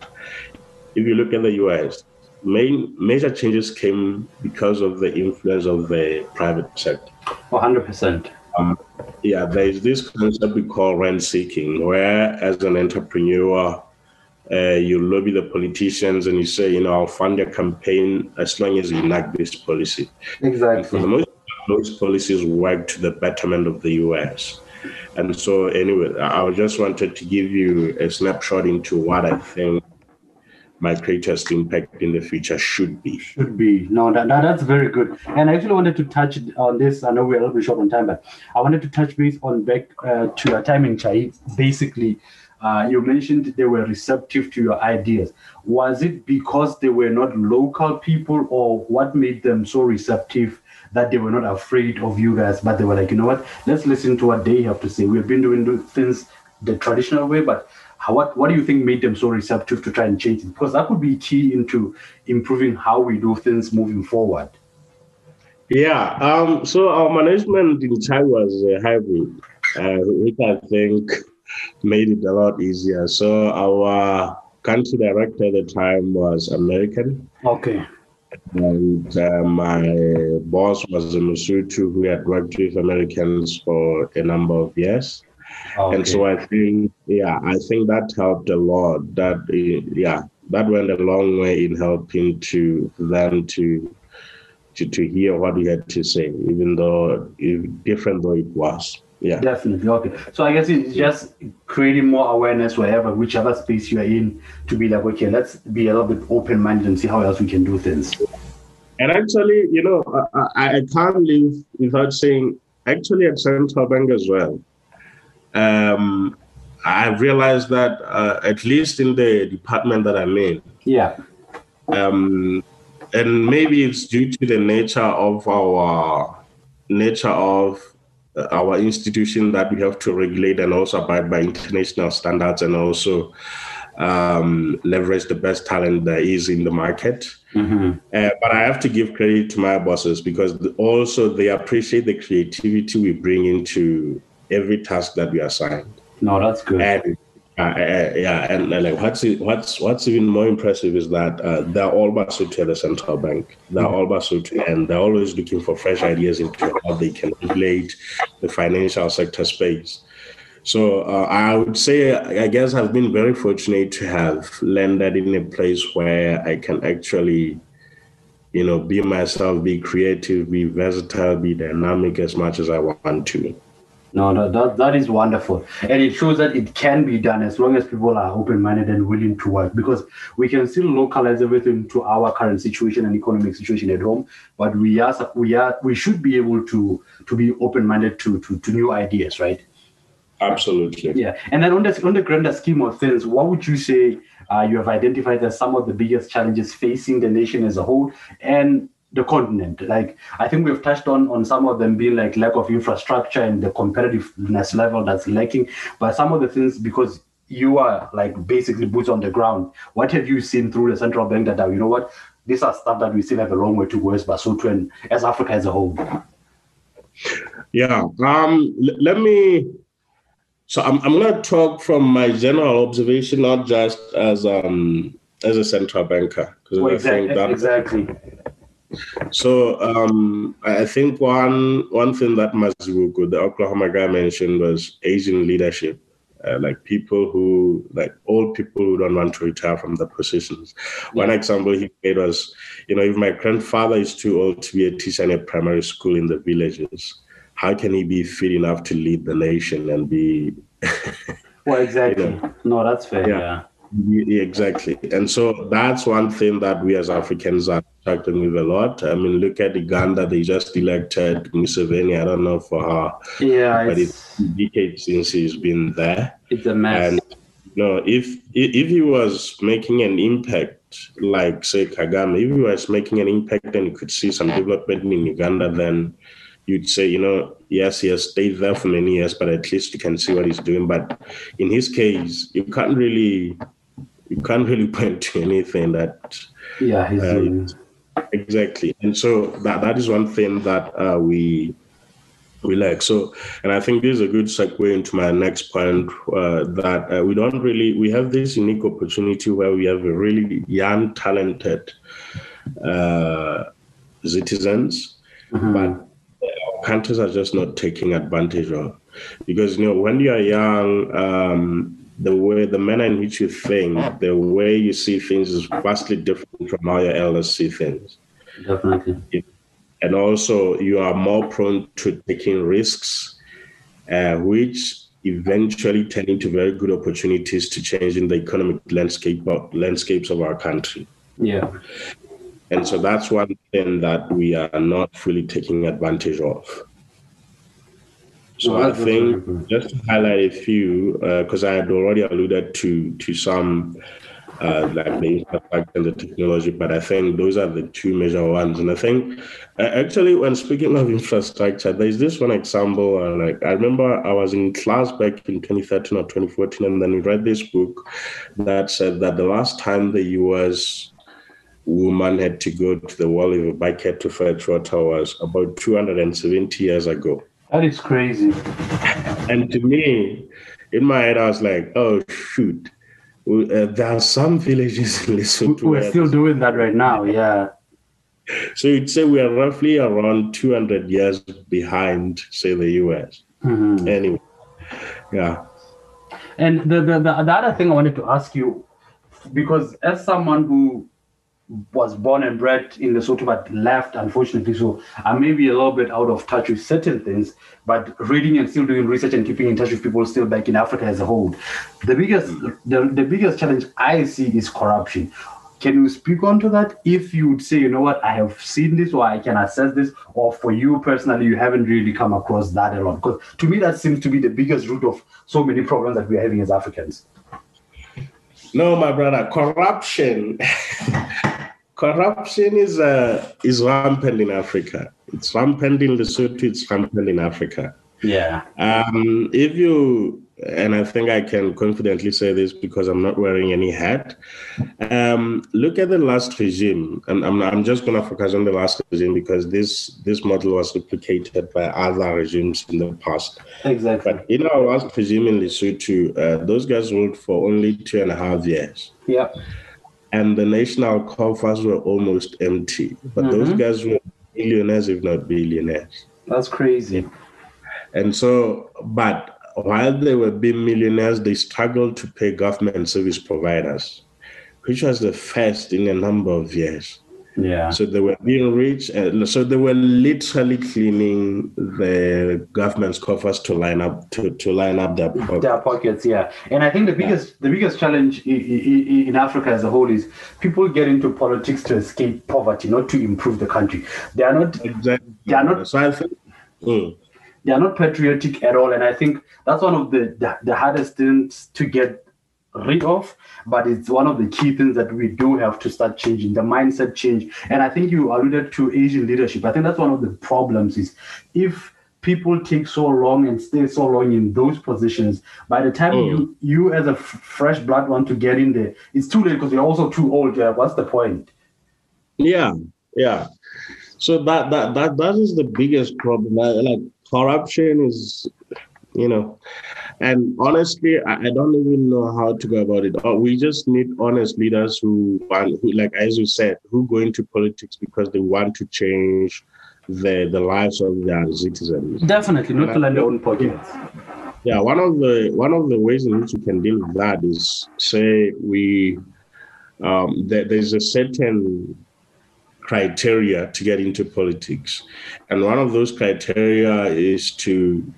you look at the US, main major changes came because of the influence of the private sector. 100%. Um, yeah, there is this concept we call rent seeking, where as an entrepreneur, uh, you lobby the politicians and you say, you know, I'll fund your campaign as long as you enact this policy. Exactly. for the most those policies work to the betterment of the US. And so, anyway, I just wanted to give you a snapshot into what I think my greatest impact in the future should be. Should be. No, that, that, that's very good. And I actually wanted to touch on this. I know we're a little bit short on time, but I wanted to touch base on back uh, to your time in Chai. Basically, uh, you mentioned they were receptive to your ideas. Was it because they were not local people, or what made them so receptive that they were not afraid of you guys, but they were like, you know what, let's listen to what they have to say. We've been doing things the traditional way, but how, what what do you think made them so receptive to try and change it? Because that could be key into improving how we do things moving forward. Yeah. Um, so our management in Chai was a hybrid, uh, which I think made it a lot easier. So our country director at the time was American. Okay. And uh, my boss was a Mosotho who had worked with Americans for a number of years. Okay. And so I think, yeah, I think that helped a lot. That, eh, yeah, that went a long way in helping to them to to, to hear what we had to say, even though different though it was. Yeah. Definitely. Okay. So I guess it's just creating more awareness wherever, whichever space you're in, to be like, okay, let's be a little bit open minded and see how else we can do things. And actually, you know, I, I can't live without saying, actually, at Central Bank as well, um, I've realized that uh, at least in the department that I'm in, yeah, um, and maybe it's due to the nature of our nature of uh, our institution that we have to regulate and also abide by international standards and also um, leverage the best talent there is in the market. Mm-hmm. Uh, but I have to give credit to my bosses because also they appreciate the creativity we bring into every task that we assigned. No, that's good. And uh, uh, yeah, and, and like what's what's what's even more impressive is that uh, they're all Basotho at the central bank. They're all Basotho, and they're always looking for fresh ideas into how they can regulate the financial sector space. So uh, I would say, I guess I've been very fortunate to have landed in a place where I can actually, you know, be myself, be creative, be versatile, be dynamic as much as I want to. No, no, that, that is wonderful. And it shows that it can be done as long as people are open minded and willing to work because we can still localize everything to our current situation and economic situation at home. But we are we are we should be able to to be open minded to, to to new ideas, right? Absolutely. Yeah. And then on the on the grander scheme of things, what would you say uh, you have identified as some of the biggest challenges facing the nation as a whole? And the continent. Like I think we've touched on on some of them being like lack of infrastructure and the competitiveness level that's lacking. But some of the things because you are like basically boots on the ground. What have you seen through the central bank that you know what these are stuff that we still have a long way to go as Basotho and as Africa as a whole. Yeah. Um. L- let me so I'm, I'm going to talk from my general observation, not just as um as a central banker, because well, exactly, that, exactly. So um, I think one one thing that Mazibuko, the Oklahoma guy, mentioned was Asian leadership. Uh, like people who, like old people who don't want to retire from the positions. One example he gave was, you know, if my grandfather is too old to be a teacher in a primary school in the villages, how can he be fit enough to lead the nation and be? well, exactly. You know, no, that's fair. yeah. yeah. Exactly. And so that's one thing that we as Africans are talking with a lot. I mean, look at Uganda, they just elected Museveni. I don't know for her. Yeah. But it's, it's decades since he's been there. It's a mess. And you know, if if he was making an impact like say Kagame, if he was making an impact and you could see some development in Uganda, then you'd say, you know, yes, he has stayed there for many years, but at least you can see what he's doing. But in his case, you can't really you can't really point to anything that yeah uh, exactly. And so that that is one thing that uh, we we like. So and i think this is a good segue into my next point uh, that uh, we don't really we have this unique opportunity where we have a really young talented uh, citizens mm-hmm. but countries are just not taking advantage of. Because you know when you are young um, the way the manner in which you think, the way you see things is vastly different from how your elders see things. Definitely. And also, you are more prone to taking risks, uh, which eventually turn into very good opportunities to change in the economic landscape landscapes of our country. Yeah. And so that's one thing that we are not fully taking advantage of. So I think just to highlight a few, because uh, I had already alluded to to some uh, like the infrastructure and the technology, but I think those are the two major ones. And I think uh, actually, when speaking of infrastructure, there's this one example. Uh, like I remember I was in class back in 2013 or 2014, and then we read this book that said that the last time the U.S. woman had to go to the well with a bucket to fetch water was about 270 years ago. That is crazy. And to me, in my head, I was like, oh, shoot. Uh, there are some villages in Lesotho. We're still doing that right now, yeah. So you'd say we are roughly around 200 years behind, say, the US. Mm-hmm. Anyway, yeah. And the, the, the, the other thing I wanted to ask you, because as someone who was born and bred in Lesotho but left, unfortunately. So I may be a little bit out of touch with certain things, but reading and still doing research and keeping in touch with people still back in Africa as a whole. The biggest mm-hmm. the, the biggest challenge I see is corruption. Can you speak on to that? If you would say, you know what, I have seen this or I can assess this, or for you personally, you haven't really come across that a lot. Because to me, that seems to be the biggest root of so many problems that we are having as Africans. No, my brother, corruption. corruption is uh, is rampant in Africa. It's rampant in Lesotho. It's rampant in Africa. Yeah. Um, if you and I think I can confidently say this because I'm not wearing any hat. Um, look at the last regime, and I'm, I'm just going to focus on the last regime because this this model was replicated by other regimes in the past. Exactly. But in our last regime in Lesotho, uh, those guys ruled for only two and a half years. Yeah. And the national coffers were almost empty, but mm-hmm. those guys were millionaires, if not billionaires. That's crazy. And so, but while they were being millionaires, they struggled to pay government service providers, which was the first in a number of years. Yeah. So they were being rich, and so they were literally cleaning the government's coffers to line up to, to line up their pockets. Their pockets, yeah. And I think the biggest yeah. the biggest challenge in, in Africa as a whole is people get into politics to escape poverty, not to improve the country. They are not exactly. They are not. So I think. Mm they are not patriotic at all. And I think that's one of the, the, the hardest things to get rid of, but it's one of the key things that we do have to start changing the mindset change. And I think you alluded to Asian leadership. I think that's one of the problems is if people take so long and stay so long in those positions, by the time mm. you you as a f- fresh blood want to get in there, it's too late because you're also too old. Yeah, what's the point? Yeah, yeah. So that that that that is the biggest problem. I, like corruption is you know. And honestly, I, I, don't even know how to go about it. Uh, we just need honest leaders who want, who, like as you said, who go into politics because they want to change the the lives of their citizens. Definitely, not to their own pockets. Yeah, one of the one of the ways in which we can deal with that is say we um, there, there's a certain criteria to get into politics, and one of those criteria is to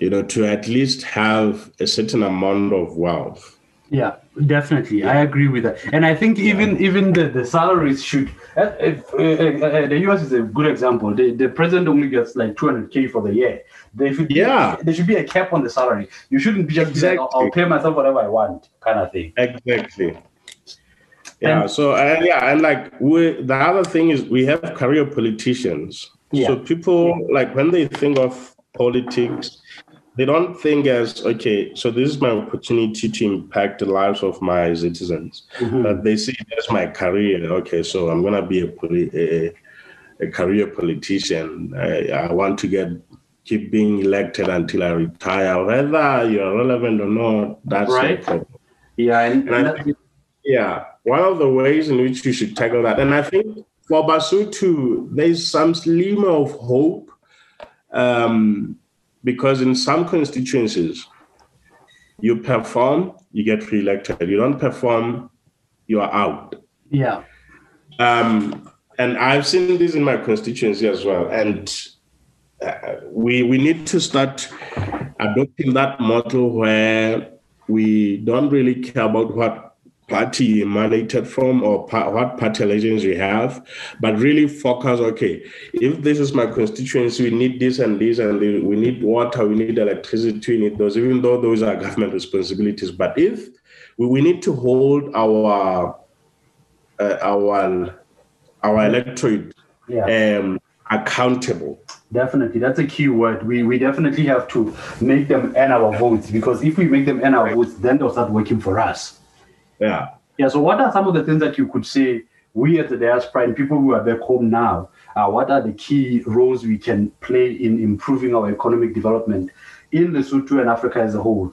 you know, to at least have a certain amount of wealth. Yeah, definitely. Yeah. I agree with that. And I think even yeah. even the, the salaries should. Uh, if, uh, uh, the US is a good example. The, the president only gets like 200k for the year. There should be, yeah. there should be a cap on the salary. You shouldn't be just exactly. like, I'll pay myself whatever I want, kind of thing. Exactly. Yeah. And, so uh, yeah, and like we, the other thing is we have career politicians. Yeah. So people like when they think of politics, they don't think as okay so this is my opportunity to impact the lives of my citizens mm-hmm. but they see it as my career okay so i'm going to be a, a, a career politician I, I, want to get keep being elected until i retire whether you're relevant or not that's right yeah and, and think, yeah one of the ways in which you should tackle that and i think for Basotho there's some slimmer of hope um, because in some constituencies, you perform, you get re-elected. You don't perform, you are out. Yeah. Um, and I've seen this in my constituency as well. And uh, we we need to start adopting that model where we don't really care about what party emanated from or pa- what party allegiance we have, but really focus, okay, if this is my constituency, we need this and this, and we need water, we need electricity, we need those, even though those are government responsibilities. But if we, we need to hold our uh, our our electorate yeah. um, accountable. Definitely, that's a key word. We we definitely have to make them earn our votes because if we make them earn our votes, then they'll start working for us. Yeah. Yeah. So, what are some of the things that you could say we at the diaspora and people who are back home now? Uh, what are the key roles we can play in improving our economic development in Lesotho and Africa as a whole?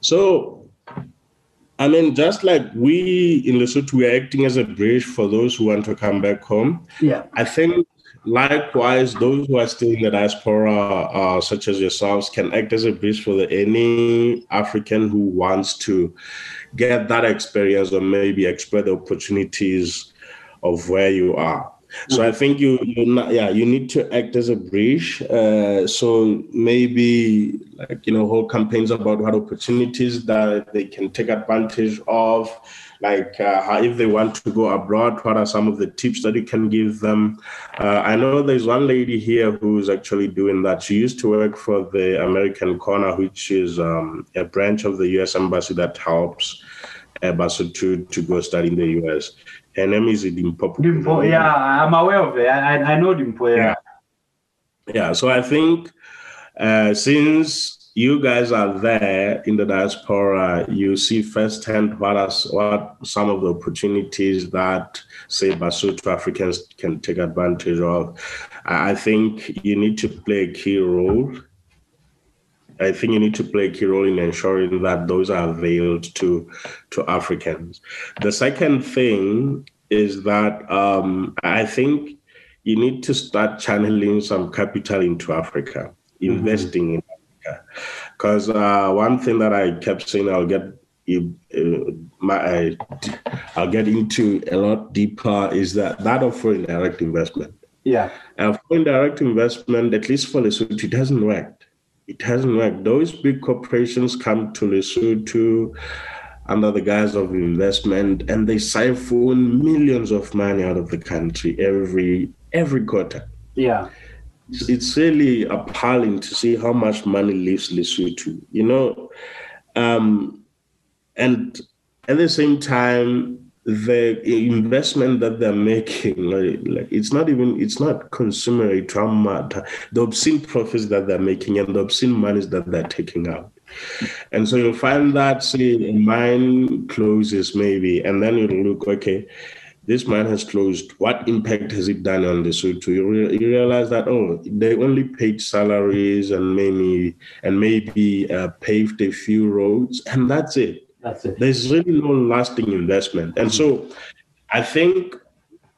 So, I mean, just like we in Lesotho, we're acting as a bridge for those who want to come back home. Yeah. I think Likewise, those who are still in the diaspora, uh, such as yourselves, can act as a bridge for the, any African who wants to get that experience or maybe explore the opportunities of where you are. So I think you, you not, yeah, you need to act as a bridge. Uh, so maybe like you know, whole campaigns about what opportunities that they can take advantage of like uh, how, if they want to go abroad, what are some of the tips that you can give them? Uh, I know there's one lady here who's actually doing that. She used to work for the American Corner, which is um, a branch of the U.S. Embassy that helps Basotho to, to go study in the U.S. Her name is Dimpo. Dimpo, yeah, I'm aware of it. I, I know Dimpo, yeah. yeah. Yeah, so I think uh, since you guys are there in the diaspora, you see firsthand what are, what some of the opportunities that say Basotho Africans can take advantage of. I think you need to play a key role. I think you need to play a key role in ensuring that those are availed to to Africans. The second thing is that um, I think you need to start channeling some capital into Africa, mm-hmm. investing in because uh, one thing that I kept saying, I'll get uh, my, I'll get into a lot deeper is that that of foreign direct investment. Yeah. And foreign direct investment, at least for Lesotho, it hasn't worked. It hasn't worked. Those big corporations come to Lesotho under the guise of investment and they siphon millions of money out of the country every every quarter. Yeah it's really appalling to see how much money leaves Lesotho, you know. Um, and at the same time, the investment that they're making, like, like, it's not even, it's not consummary trauma, the obscene profits that they're making and the obscene monies that they're taking out. And so you'll find that, say, mine closes maybe, and then you'll look, okay, this mine has closed. What impact has it done on Lesotho? You, re- you realize that oh, they only paid salaries and maybe and maybe uh, paved a few roads, and that's it. That's it. There's really no lasting investment, and so I think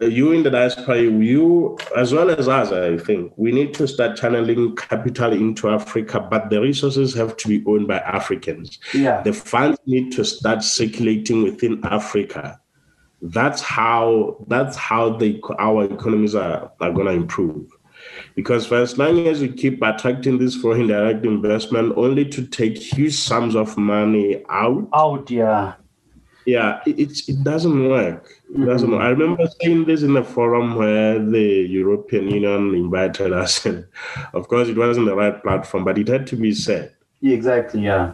you in the diaspora, you as well as us, I think we need to start channeling capital into Africa, but the resources have to be owned by Africans. Yeah. The funds need to start circulating within Africa. That's how that's how the our economies are, are gonna improve. Because for as long as we keep attracting this foreign direct investment only to take huge sums of money out, Out, yeah. yeah, it, it's it doesn't work. It doesn't mm-hmm. work. I remember saying this in a forum where the European Union invited us, and of course it wasn't the right platform, but it had to be said. Exactly, yeah.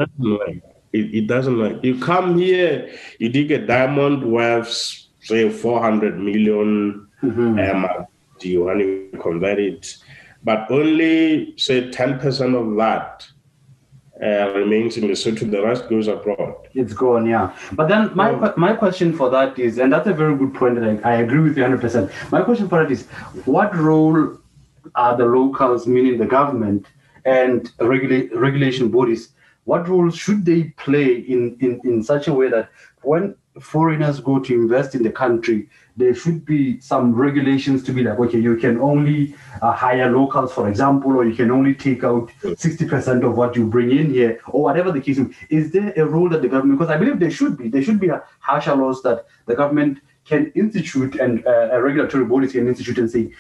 It. It, doesn't work. You come here, you dig a diamond worth say 400 million Mhm. um, you want to convert it? But only say 10% of that uh, remains in the Lesotho, the rest goes abroad. It's gone, yeah. But then my Yeah. my question for that is, and that's a very good point, and I, I agree with you 100%. My question for that is, what role are the locals, meaning the government and regula- regulation bodies, what role should they play in, in, in such a way that when foreigners go to invest in the country, there should be some regulations to be like, okay, you can only uh, hire locals, for example, or you can only take out 60% of what you bring in here, or whatever the case be. Is there a role that the government, because I believe there should be, there should be harsher laws that the government can institute and uh, a regulatory body can institute and say,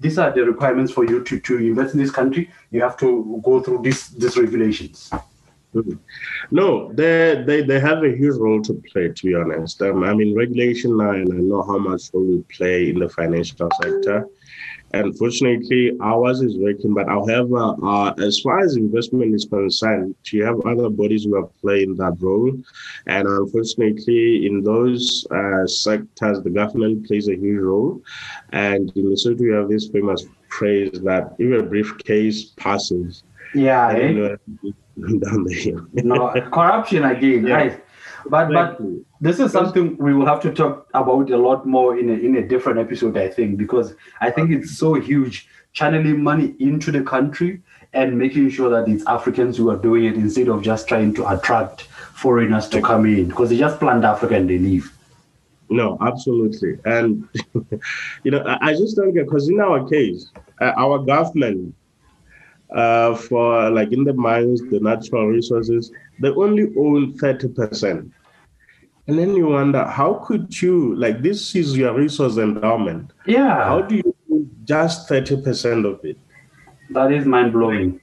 these are the requirements for you to, to invest in this country. You have to go through this, these regulations. No, they, they they have a huge role to play. To be honest, um, I mean regulation now, and I know how much role we play in the financial sector. And fortunately, ours is working. But however, uh, as far as investment is concerned, you have other bodies who are playing that role. And unfortunately, in those uh, sectors, the government plays a huge role. And in Lesotho, we have this famous phrase that if a briefcase passes, Yeah, eh? Down the hill. no corruption again Yeah. right but but this is something we will have to talk about a lot more in a, in a different episode i think because i think it's so huge channeling money into the country and making sure that it's africans who are doing it instead of just trying to attract foreigners to come in because they just plant africa and they leave No, absolutely. And, you know, I, I just don't get, because in our case, uh, our government, uh, for like in the mines, the natural resources, they only own 30%. And then you wonder, how could you, like, this is your resource endowment. yeah How do you own just 30% of it? that is mind-blowing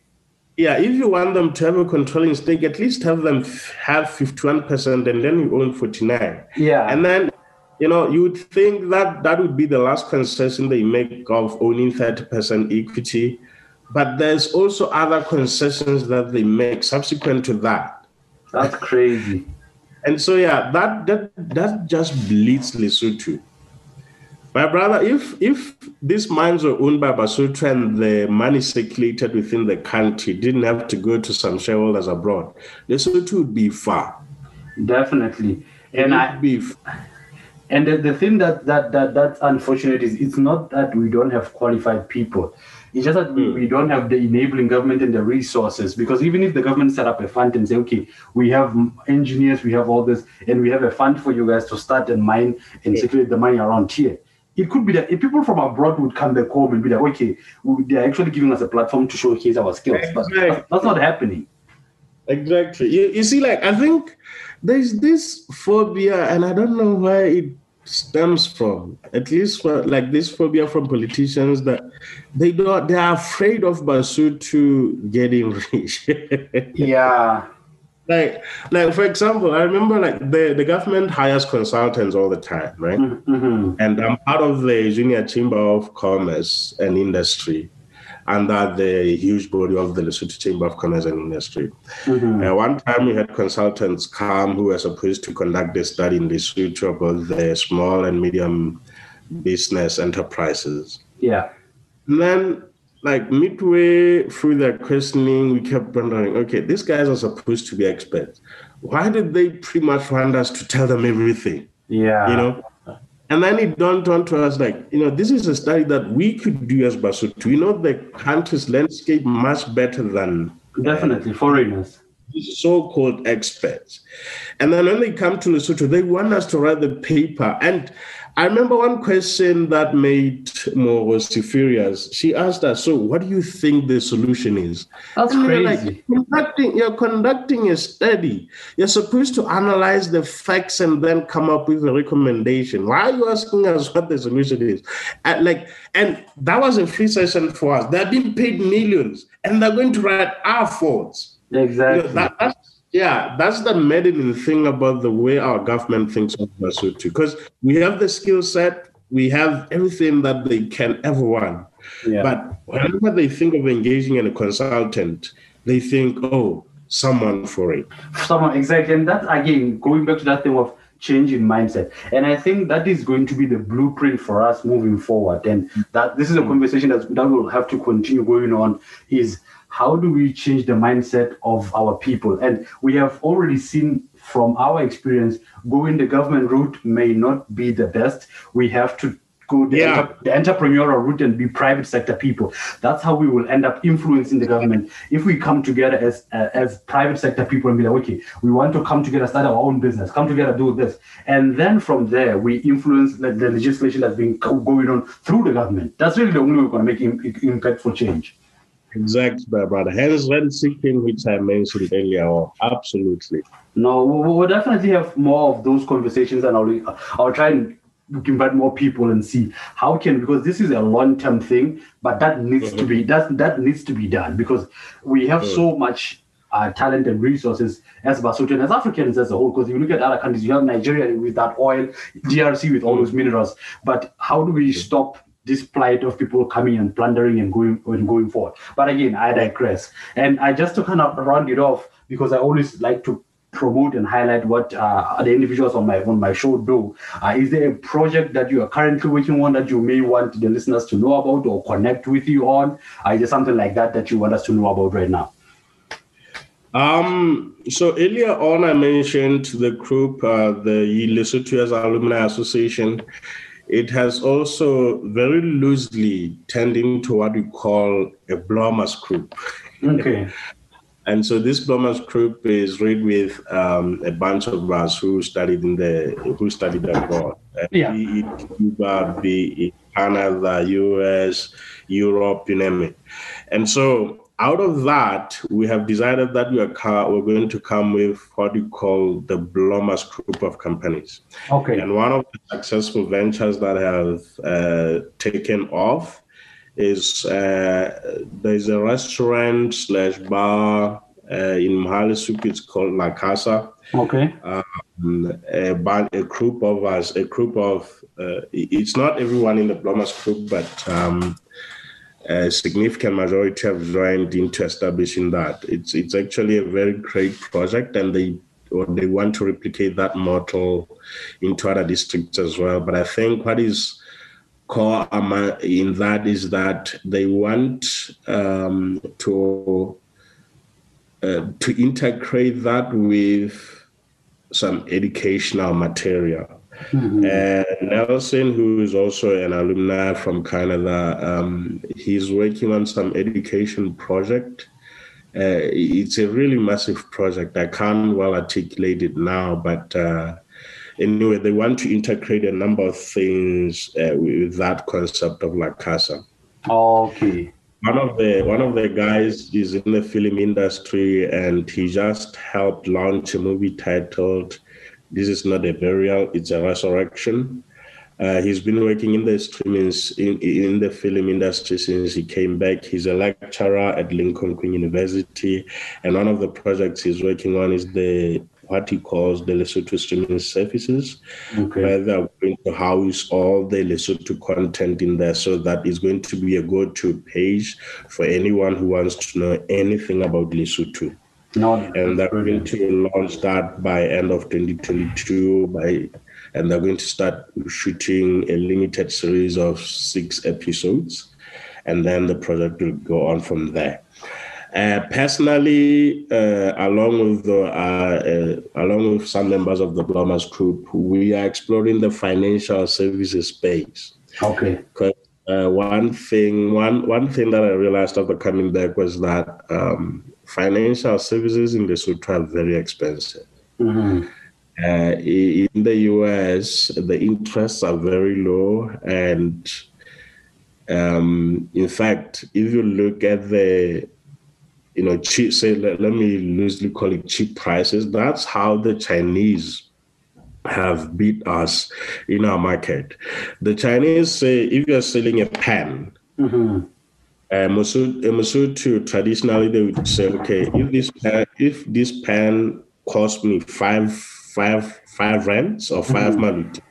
Yeah, if you want them to have a controlling stake, at least have them have 51% and then you own 49. yeah And then, you know, you would think that that would be the last concession they make of owning 30% equity. But there's also other concessions that they make subsequent to that. that's crazy And so, yeah, that that that just bleeds Lesotho. My brother, if if these mines were owned by Basotho and the money circulated within the country didn't have to go to some shareholders abroad, Lesotho would be far. definitely and i be And the, the thing that, that that that's unfortunate is it's not that we don't have qualified people. It's just that we, Mm. we don't have the enabling government and the resources. Because even if the government set up a fund and say, okay, we have engineers, we have all this, and we have a fund for you guys to start and mine and circulate the money around here. It could be that if people from abroad would come back home and be like, okay, they're actually giving us a platform to showcase our skills. But Exactly. that's, that's not happening. Exactly. You, you see, like I think there's this phobia, and I don't know where it stems from. At least for like this phobia from politicians that they don't they are afraid of Basotho getting rich. Yeah. like like for example, I remember like the, the government hires consultants all the time, right? hmm And I'm part of the Junior Chamber of Commerce and Industry under the huge body of the Lesotho Chamber of Commerce and Industry. hmm Uh, one time we had consultants come who were supposed to conduct a study in Lesotho about the small and medium business enterprises. Yeah. And then, like midway through their questioning, we kept wondering, okay, these guys are supposed to be experts. Why did they pretty much want us to tell them everything? Yeah. You know? And then it dawned on to us like, you know, this is a study that we could do as Basotho. We know the country's landscape much better than definitely foreigners so-called experts. And then when they come to Lesotho, they want us to write the paper. And I remember one question that made Morosi furious. She asked us, "So, what do you think the solution is?" That's and crazy. Like, conducting, you're conducting a study. You're supposed to analyze the facts and then come up with a recommendation. Why are you asking us what the solution is? And like, and that was a free session for us. They're being paid millions, and they're going to write our faults. Exactly. You know, that, that's, yeah, that's the maddening thing about the way our government thinks of Basotho. Because we have the skill set, we have everything that they can ever want. Yeah. But whenever they think of engaging in a consultant, they think, oh, someone for it. Someone, exactly. And that's again going back to that thing of changing mindset. And I think that is going to be the blueprint for us moving forward. And that this is a mm. conversation that, that will have to continue going on is how do we change the mindset of our people? And we have already seen from our experience, going the government route may not be the best. We have to go the, yeah. enter, the, entrepreneurial route and be private sector people. That's how we will end up influencing the government. If we come together as uh, as private sector people and be like, okay, we want to come together, start our own business, come together, do this, and then from there we influence the, the legislation that's been going on through the government. That's really the only way we're going to make Im- impactful change. Exactly, brother. Hence, rent seeking, which I mentioned earlier, absolutely. No, we'll definitely have more of those conversations, and I'll I'll try and invite more people and see how can because this is a long term thing, but that needs mm-hmm. to be that that needs to be done because we have mm-hmm. so much uh, talent and resources as Basotho as Africans as a whole. Because if you look at other countries, you have Nigeria with that oil, DRC with all mm-hmm. those minerals. But how do we mm-hmm. stop this plight of people coming and plundering and going and going forward. But again, I digress. And I just to kind of round it off because I always like to promote and highlight what uh, the individuals on my on my show do. Uh, is there a project that you are currently working on that you may want the listeners to know about or connect with you on? Uh, is there something like that that you want us to know about right now? Um, so earlier on, I mentioned the group, uh, the Lesotho Alumni Association it has also very loosely tending to what we call a Blommers group. Okay. and so this Blommers group is read with um, a bunch of us who studied in the who studied abroad. Yeah. Be it Cuba, be it Canada, US, Europe, you name it. And so out of that, we have decided that we are we're going to come with what we call the Blommers group of companies. Okay. And one of the successful ventures that have uh, taken off is uh, there's a restaurant slash bar uh, in Mohale's It's called La Casa. Okay. Um, a, a, group of us, a group of, uh, it's not everyone in the Blommers group, but um, a significant majority have joined into establishing that. It's it's actually a very great project, and they they want to replicate that model into other districts as well. But I think what is core in that is that they want um, to uh, to integrate that with some educational material. Mm-hmm. And Nelson, who is also an alumni from Canada, um, he's working on some education project. Uh, it's a really massive project. I can't well articulate it now, but uh, anyway, they want to integrate a number of things uh, with that concept of La Casa. Okay. One of the one of the guys is in the film industry, and he just helped launch a movie titled this is not a burial, it's a resurrection. Uh, he's been working in the streaming in, in the film industry since he came back. He's a lecturer at Limkokwing University, and one of the projects he's working on is the what he calls the Lesotho streaming services, okay. where they're going to house all the Lesotho content in there. So that is going to be a go-to page for anyone who wants to know anything about Lesotho. And they're going to launch that by end of 2022 by and they're going to start shooting a limited series of six episodes and then the project will go on from there Uh, personally, uh, along with the, uh, uh, along with some members of the Blommers Group, we are exploring the financial services space. Okay. Uh, one thing, one one thing that I realized after coming back was that um, financial services in Lesotho are very expensive. Mm-hmm. Uh, in the US, the interests are very low, and um, in fact, if you look at the you know, cheap, say, let, let me loosely call it cheap prices. That's how the Chinese have beat us in our market. The Chinese say if you're selling a pen, mm-hmm. Uh, traditionally they would say, okay, if this pen, if this pen cost me five five five rents or 5 mm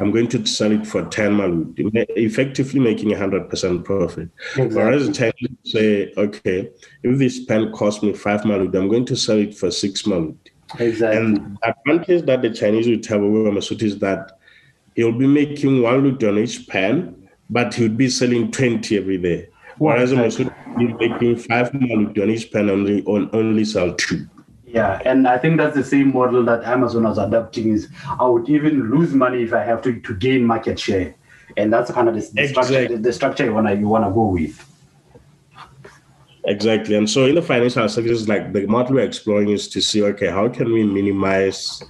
I'm going to sell it for 10 maloti, effectively making 100% profit. Exactly. Whereas the Chinese say, okay, if this pen costs me 5 maloti, I'm going to sell it for 6 maloti. Exactly. And the advantage that the Chinese would have over Mosotho is that he'll be making 1 loti on each pen, but he would be selling 20 every day. Whereas exactly. Mosotho be making 5 maloti on each pen and only, on, only sell 2. Yeah, and I think that's the same model that Amazon is adopting. Is I would even lose money if I have to, to gain market share, and that's kind of the, the exactly. structure the, structure you wanna you wanna go with. Exactly, and so in the financial services, like the model we're exploring is to see, okay, how can we minimize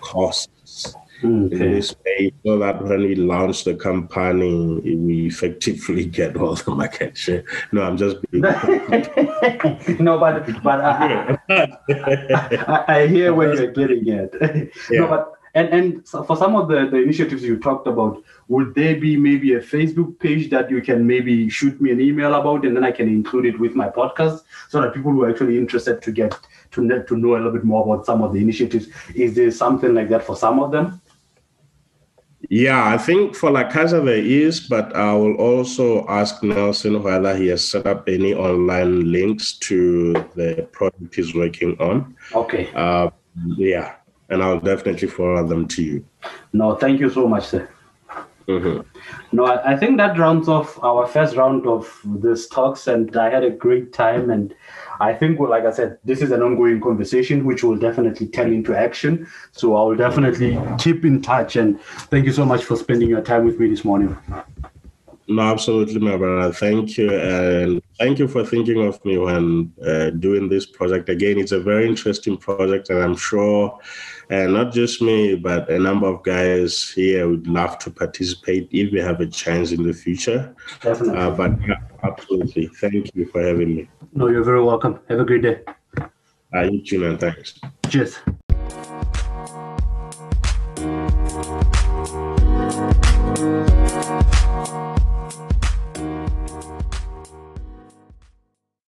costs okay. in this way so that when we launch the company, we effectively get all the market share. No, I'm just being. no, but but uh, I, I, I, hear where you're getting at. Yeah. No, but and and for some of the, the initiatives you talked about, would there be maybe a Facebook page that you can maybe shoot me an email about, and then I can include it with my podcast, so that people who are actually interested to get to to know a little bit more about some of the initiatives. Is there something like that for some of them? Yeah, I think for La Casa there is, but I will also ask Nelson whether he has set up any online links to the project he's working on. Okay. Uh, yeah, and I'll definitely forward them to you. No, thank you so much, sir. Mm-hmm. No, I, I think that rounds off our first round of this talks, and I had a great time. And I think, well, like I said, this is an ongoing conversation which will definitely turn into action. So I will definitely keep in touch. And thank you so much for spending your time with me this morning. No, absolutely, my brother. Thank you. And thank you for thinking of me when uh, doing this project. Again, it's a very interesting project, and I'm sure and not just me, but a number of guys here would love to participate if we have a chance in the future. Definitely. Uh, but absolutely. Thank you for having me. No, you're very welcome. Have a great day. Uh, you too, man. Thanks. Cheers.